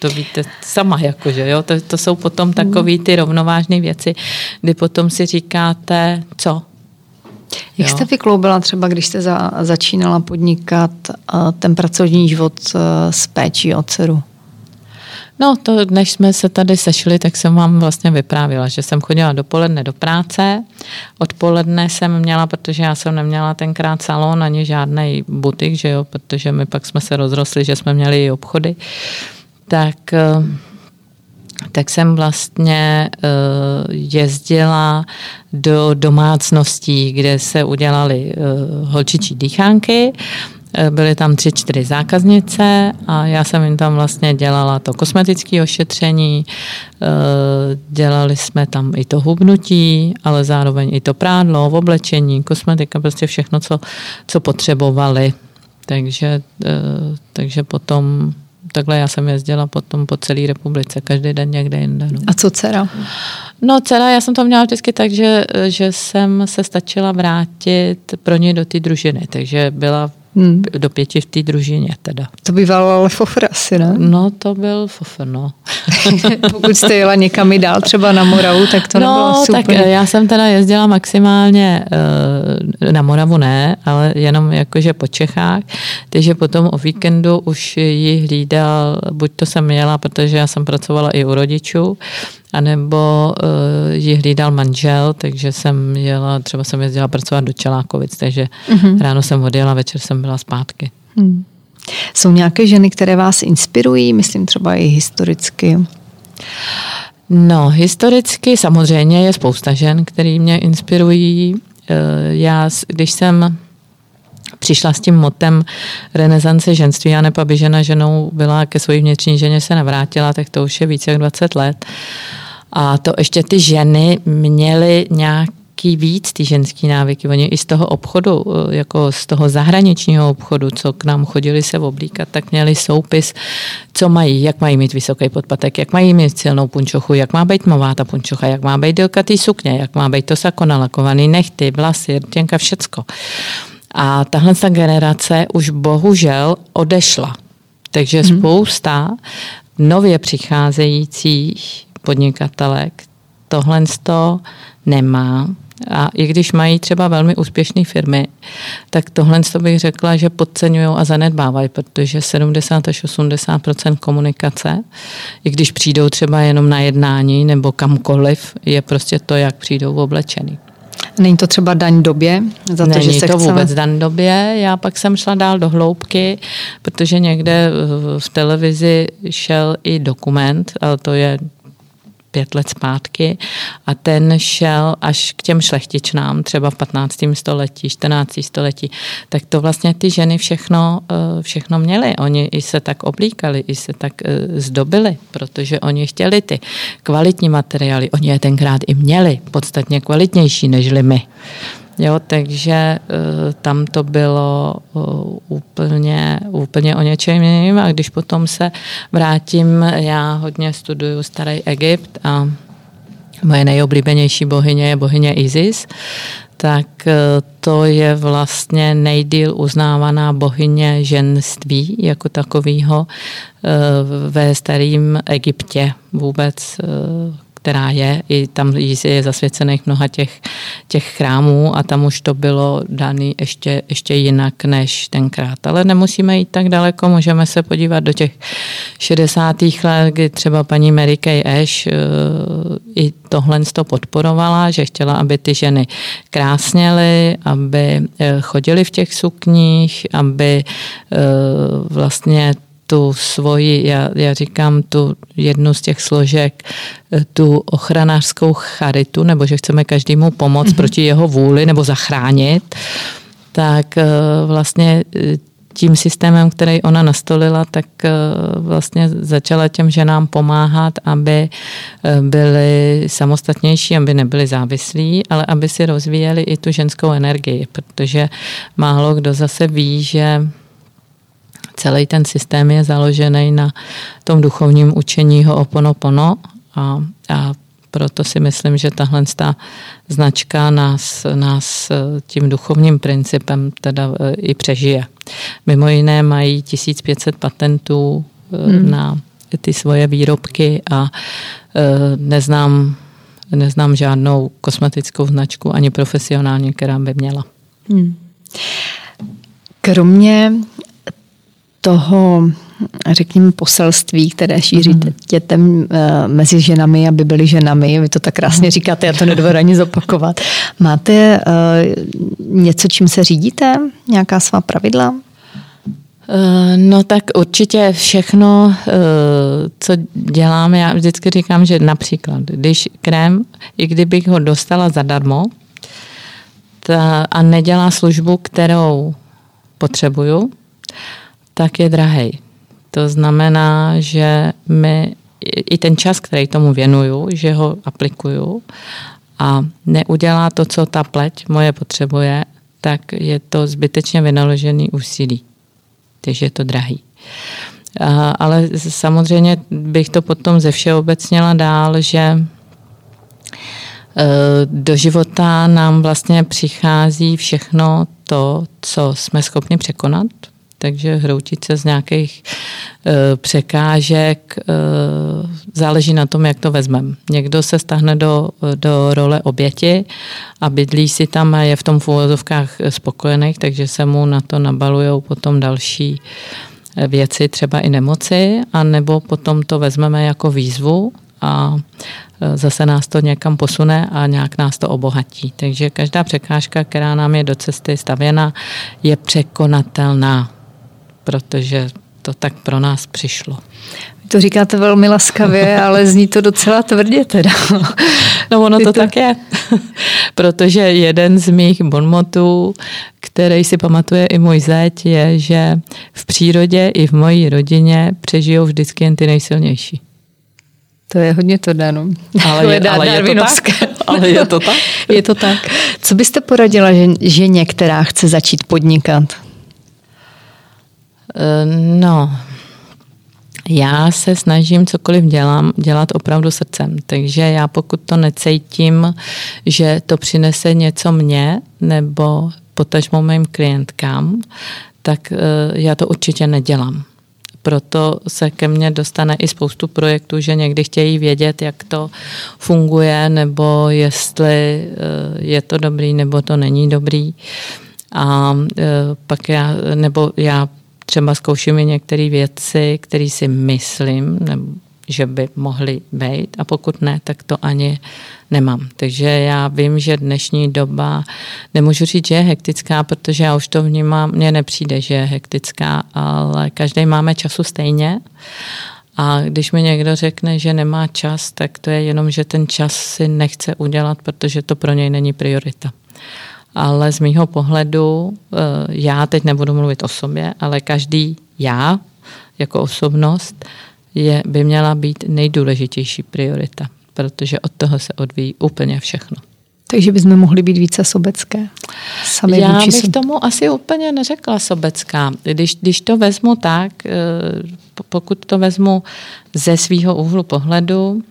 To víte sama, jakože, jo? To, to jsou potom takové ty rovnovážné věci, kdy potom si říkáte, co, jak jste vykloubila třeba, když jste za, začínala podnikat uh, ten pracovní život uh, s péčí o dceru? No, to, než jsme se tady sešli, tak jsem vám vlastně vyprávila, že jsem chodila dopoledne do práce. Odpoledne jsem měla, protože já jsem neměla tenkrát salon ani žádný butik, že jo, protože my pak jsme se rozrostli, že jsme měli i obchody. Tak uh, tak jsem vlastně eh, jezdila do domácností, kde se udělaly eh, holčičí dýchánky. Eh, byly tam tři, čtyři zákaznice a já jsem jim tam vlastně dělala to kosmetické ošetření, dělali jsme tam i to hubnutí, ale zároveň i to prádlo, oblečení, kosmetika, prostě všechno, co, co potřebovali. Takže, takže potom takhle já jsem jezdila potom po celé republice, každý den někde jinde. No. A co dcera? No dcera, já jsem to měla vždycky tak, že, že jsem se stačila vrátit pro ně do té družiny, takže byla Hmm. Do pěti v té družině teda. To bývalo ale fofr asi, ne? No, to byl fofr, no. [laughs] Pokud jste jela někam i dál, třeba na Moravu, tak to no, nebylo super. tak já jsem teda jezdila maximálně uh, na Moravu ne, ale jenom jakože po Čechách, takže potom o víkendu už ji hlídal, buď to jsem jela, protože já jsem pracovala i u rodičů, anebo uh, ji hlídal manžel, takže jsem jela, třeba jsem jezdila pracovat do Čelákovic, takže mm-hmm. ráno jsem odjela, večer jsem byla zpátky. Mm. Jsou nějaké ženy, které vás inspirují, myslím třeba i historicky? No, historicky samozřejmě je spousta žen, které mě inspirují. Eh, já, když jsem přišla s tím motem renesance ženství a nepa by žena ženou byla ke své vnitřní ženě se navrátila, tak to už je více jak 20 let. A to ještě ty ženy měly nějak víc ty ženský návyky. Oni i z toho obchodu, eh, jako z toho zahraničního obchodu, co k nám chodili se oblíkat, tak měli soupis, co mají, jak mají mít vysoký podpatek, jak mají mít silnou punčochu, jak má být tmová ta punčocha, jak má být delkatý sukně, jak má být to sako nalakovaný, nechty, vlasy, rtěnka, všecko. A tahle ta generace už bohužel odešla. Takže hmm. spousta nově přicházejících podnikatelek tohle to nemá. A i když mají třeba velmi úspěšné firmy, tak tohle to bych řekla, že podceňují a zanedbávají, protože 70 až 80% komunikace, i když přijdou třeba jenom na jednání nebo kamkoliv, je prostě to, jak přijdou oblečený. Není to třeba daň době? Za to, Není že se to chceme... vůbec daň době. Já pak jsem šla dál do hloubky, protože někde v televizi šel i dokument, ale to je pět let zpátky a ten šel až k těm šlechtičnám, třeba v 15. století, 14. století, tak to vlastně ty ženy všechno, eh, všechno měly. Oni i se tak oblíkali, i se tak eh, zdobili, protože oni chtěli ty kvalitní materiály. Oni je tenkrát i měli, podstatně kvalitnější nežli my. Jo, takže tam to bylo úplně, úplně o něčem jiným. A když potom se vrátím, já hodně studuju starý Egypt a moje nejoblíbenější bohyně je bohyně Isis, tak eh, to je vlastně nejdíl uznávaná bohyně ženství jako takového eh, ve starém Egyptě vůbec eh, která je, i tam je zasvěcených mnoha těch, těch chrámů a tam už to bylo dané ještě, ještě jinak než tenkrát. Ale nemusíme jít tak daleko, můžeme se podívat do těch 60. let, kdy třeba paní Mary Kay Ash uh, i tohle to podporovala, že chtěla, aby ty ženy krásněly, aby uh, chodily v těch sukních, aby uh, vlastně tu svoji, já, já říkám tu jednu z těch složek, eh, tu ochranářskou charitu, nebo že chceme každému pomoct mm-hmm. proti jeho vůli nebo zachránit, tak eh, vlastně eh, tím systémem, který ona nastolila, tak vlastně začala těm ženám pomáhat, aby byli samostatnější, aby nebyli závislí, ale aby si rozvíjeli i tu ženskou energii, protože málo kdo zase ví, že celý ten systém je založený na tom duchovním učení ho oponopono a, a proto si myslím, že tahle ta značka nás, nás tím duchovním principem teda e, i přežije. Mimo jiné mají 1500 patentů e, hmm. na ty svoje výrobky a e, neznám, neznám žádnou kosmetickou značku ani profesionální, která by měla. Hmm. Kromě toho, řekněme, poselství, které šíříte mm. dětem uh, mezi ženami, aby byly ženami. Vy to tak krásně říkáte, já to nedovedu ani zopakovat. Máte uh, něco, čím se řídíte? Nějaká svá pravidla? Eh, no tak určitě všechno, co děláme, já vždycky říkám, že například, když krém, i kdybych ho dostala zadarmo ta, a nedělá službu, kterou potřebuju, tak je drahý. To znamená, že my i ten čas, který tomu věnuju, že ho aplikuju a neudělá to, co ta pleť moje potřebuje, tak je to zbytečně vynaložený úsilí. Takže je to drahý. Ale samozřejmě bych to potom ze všeobecněla dál, že e, do života nám vlastně přichází všechno to, co jsme schopni překonat, takže hroutit se z nějakých e, překážek e, záleží na tom, jak to vezmeme. Někdo se stahne do, do role oběti a bydlí si tam a je v tom v úvozovkách spokojených, takže se mu na to nabalují potom další věci, třeba i nemoci, a nebo potom to vezmeme jako výzvu a zase nás to někam posune a nějak nás to obohatí. Takže každá překážka, která nám je do cesty stavěna, je překonatelná protože to tak pro nás přišlo. To říkáte velmi laskavě, [laughs] ale zní to docela tvrdě teda. No ono to, to tak je, [laughs] protože jeden z mých bonmotů, který si pamatuje i můj zeď, je, že v přírodě i v mojí rodině přežijou vždycky jen ty nejsilnější. To je hodně to dáno. Ale, je, ale, je to tak. ale je to tak. [laughs] je to tak. Co byste poradila ženě, která chce začít podnikat? Eh, no, já se snažím cokoliv dělám, dělat opravdu srdcem. Takže já pokud to necítím, že to přinese něco mně nebo potažmo mým klientkám, tak eh, já to určitě nedělám. Proto se ke mně dostane i spoustu projektů, že někdy chtějí vědět, jak to funguje, nebo jestli eh, je to dobrý, nebo to není dobrý. A pak já, nebo já třeba zkouším i některé věci, které si myslím, že by mohly být a pokud ne, tak to ani nemám. Takže já vím, že dnešní doba, nemůžu říct, že je hektická, protože já už to vnímám, mně nepřijde, že je hektická, ale každý máme času stejně a když mi někdo řekne, že nemá čas, tak to je jenom, že ten čas si nechce udělat, protože to pro něj není priorita ale z mýho pohledu, eh, já teď nebudu mluvit o sobě, ale každý já jako osobnost je, by měla být nejdůležitější priorita, protože od toho se odvíjí úplně všechno. Takže bychom mohli být více sobecké. Sami Já bych si. tomu asi úplně neřekla sobecká. Když, když to vezmu tak, eh, pokud to vezmu ze svého úhlu pohledu,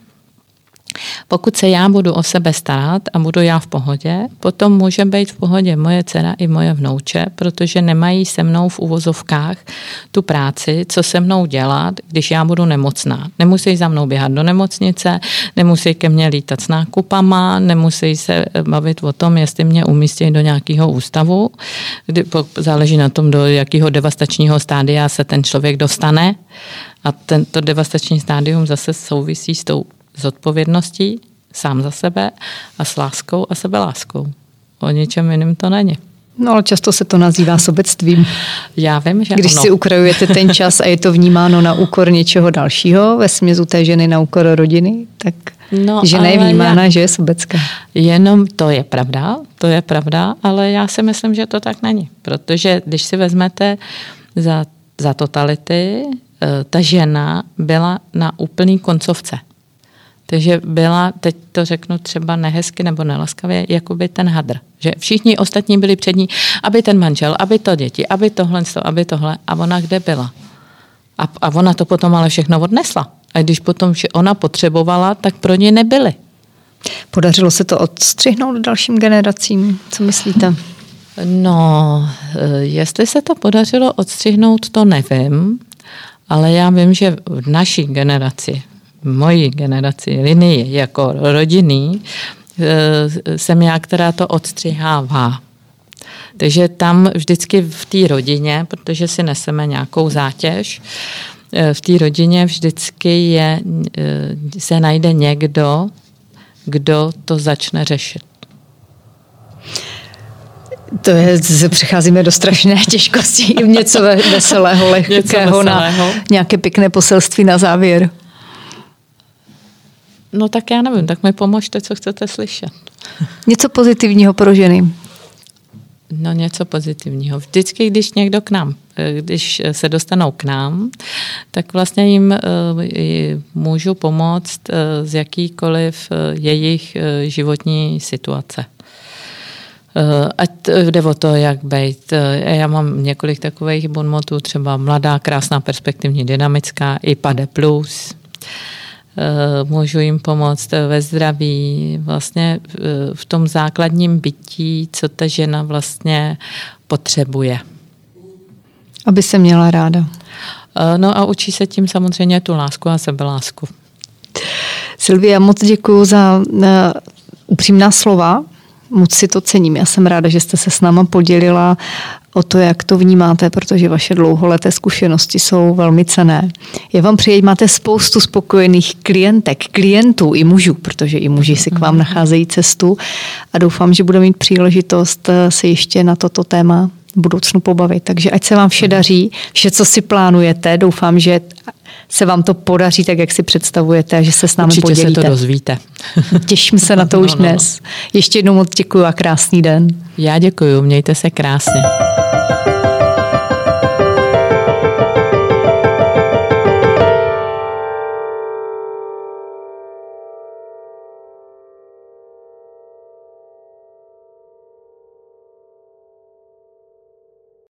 pokud se já budu o sebe starat a budu já v pohodě, potom může být v pohodě moje dcera i moje vnouče, protože nemají se mnou v uvozovkách tu práci, co se mnou dělat, když já budu nemocná. Nemusí za mnou běhat do nemocnice, nemusí ke mně lítat s nákupama, nemusí se bavit o tom, jestli mě umístí do nějakého ústavu. Kdy, záleží na tom, do jakého devastačního stádia se ten člověk dostane. A tento devastační stádium zase souvisí s tou zodpovědností sám za sebe a s láskou a sebeláskou. O ničem jiným to není. No ale často se to nazývá sobectvím. [laughs] Já vím, že Když ano. si ukrajujete ten [laughs] čas a je to vnímáno na úkor něčeho dalšího, ve smězu té ženy na úkor rodiny, tak no, žena je vnímána, já... že je sobecká. Jenom to je pravda, to je pravda, ale já si myslím, že to tak není. Protože když si vezmete za, za totality, eh, ta žena byla na úplný koncovce. Takže byla, teď to řeknu třeba nehezky nebo nelaskavě, jako by ten hadr. Že všichni ostatní byli před ní, aby ten manžel, aby to děti, aby tohle, aby tohle. A ona kde byla? A, a ona to potom ale všechno odnesla. A když potom ona potřebovala, tak pro ně nebyly. Podařilo se to odstřihnout dalším generacím? Co myslíte? No, eh, jestli se to podařilo odstřihnout, to nevím, ale já vím, že v naší generaci, mojí generaci, linii jako rodinný, e, jsem já, která to odstřihává. Takže tam vždycky v té rodině, protože si neseme nějakou zátěž, e, v té rodině vždycky je, e, se najde někdo, kdo to začne řešit. To je, přecházíme do strašné [laughs] těžkosti, něco veselého, lehkého, něco veselého. na nějaké pěkné poselství na závěr. No tak já nevím, tak mi pomožte, co chcete slyšet. Něco pozitivního pro ženy. No něco pozitivního. Vždycky, když někdo k nám, eh, když se dostanou k nám, tak vlastně jim eh, můžu pomoct eh, z jakýkoliv jejich životní situace. Ať jde o to, jak být. Já mám několik takových bonmotů, třeba mladá, krásná, perspektivní, dynamická, i pade plus, můžu jim pomoct ve zdraví, vlastně eh, v tom základním bytí, co ta žena vlastně potřebuje. Aby se měla ráda. Eh, no a učí se tím samozřejmě tu lásku a sebelásku. Silvia, moc děkuji za upřímná slova. Moc si to cením. Já jsem ráda, že jste se s náma podělila o to, jak to vnímáte, protože vaše dlouholeté zkušenosti jsou velmi cené. Já vám přeji, máte spoustu spokojených klientek, klientů i mužů, protože i muži si k vám mhm. nacházejí cestu a doufám, že budeme mít příležitost eh, se ještě na toto téma v budoucnu pobavit. Takže ať se vám vše daří, vše, co si plánujete, doufám, že se vám to podaří tak, jak si představujete a že se s námi Určitě podělíte. se to dozvíte. [laughs] Těším se na to no, už no, no. dnes. Ještě jednou moc děkuji a krásný den. Já děkuji, mějte se krásně.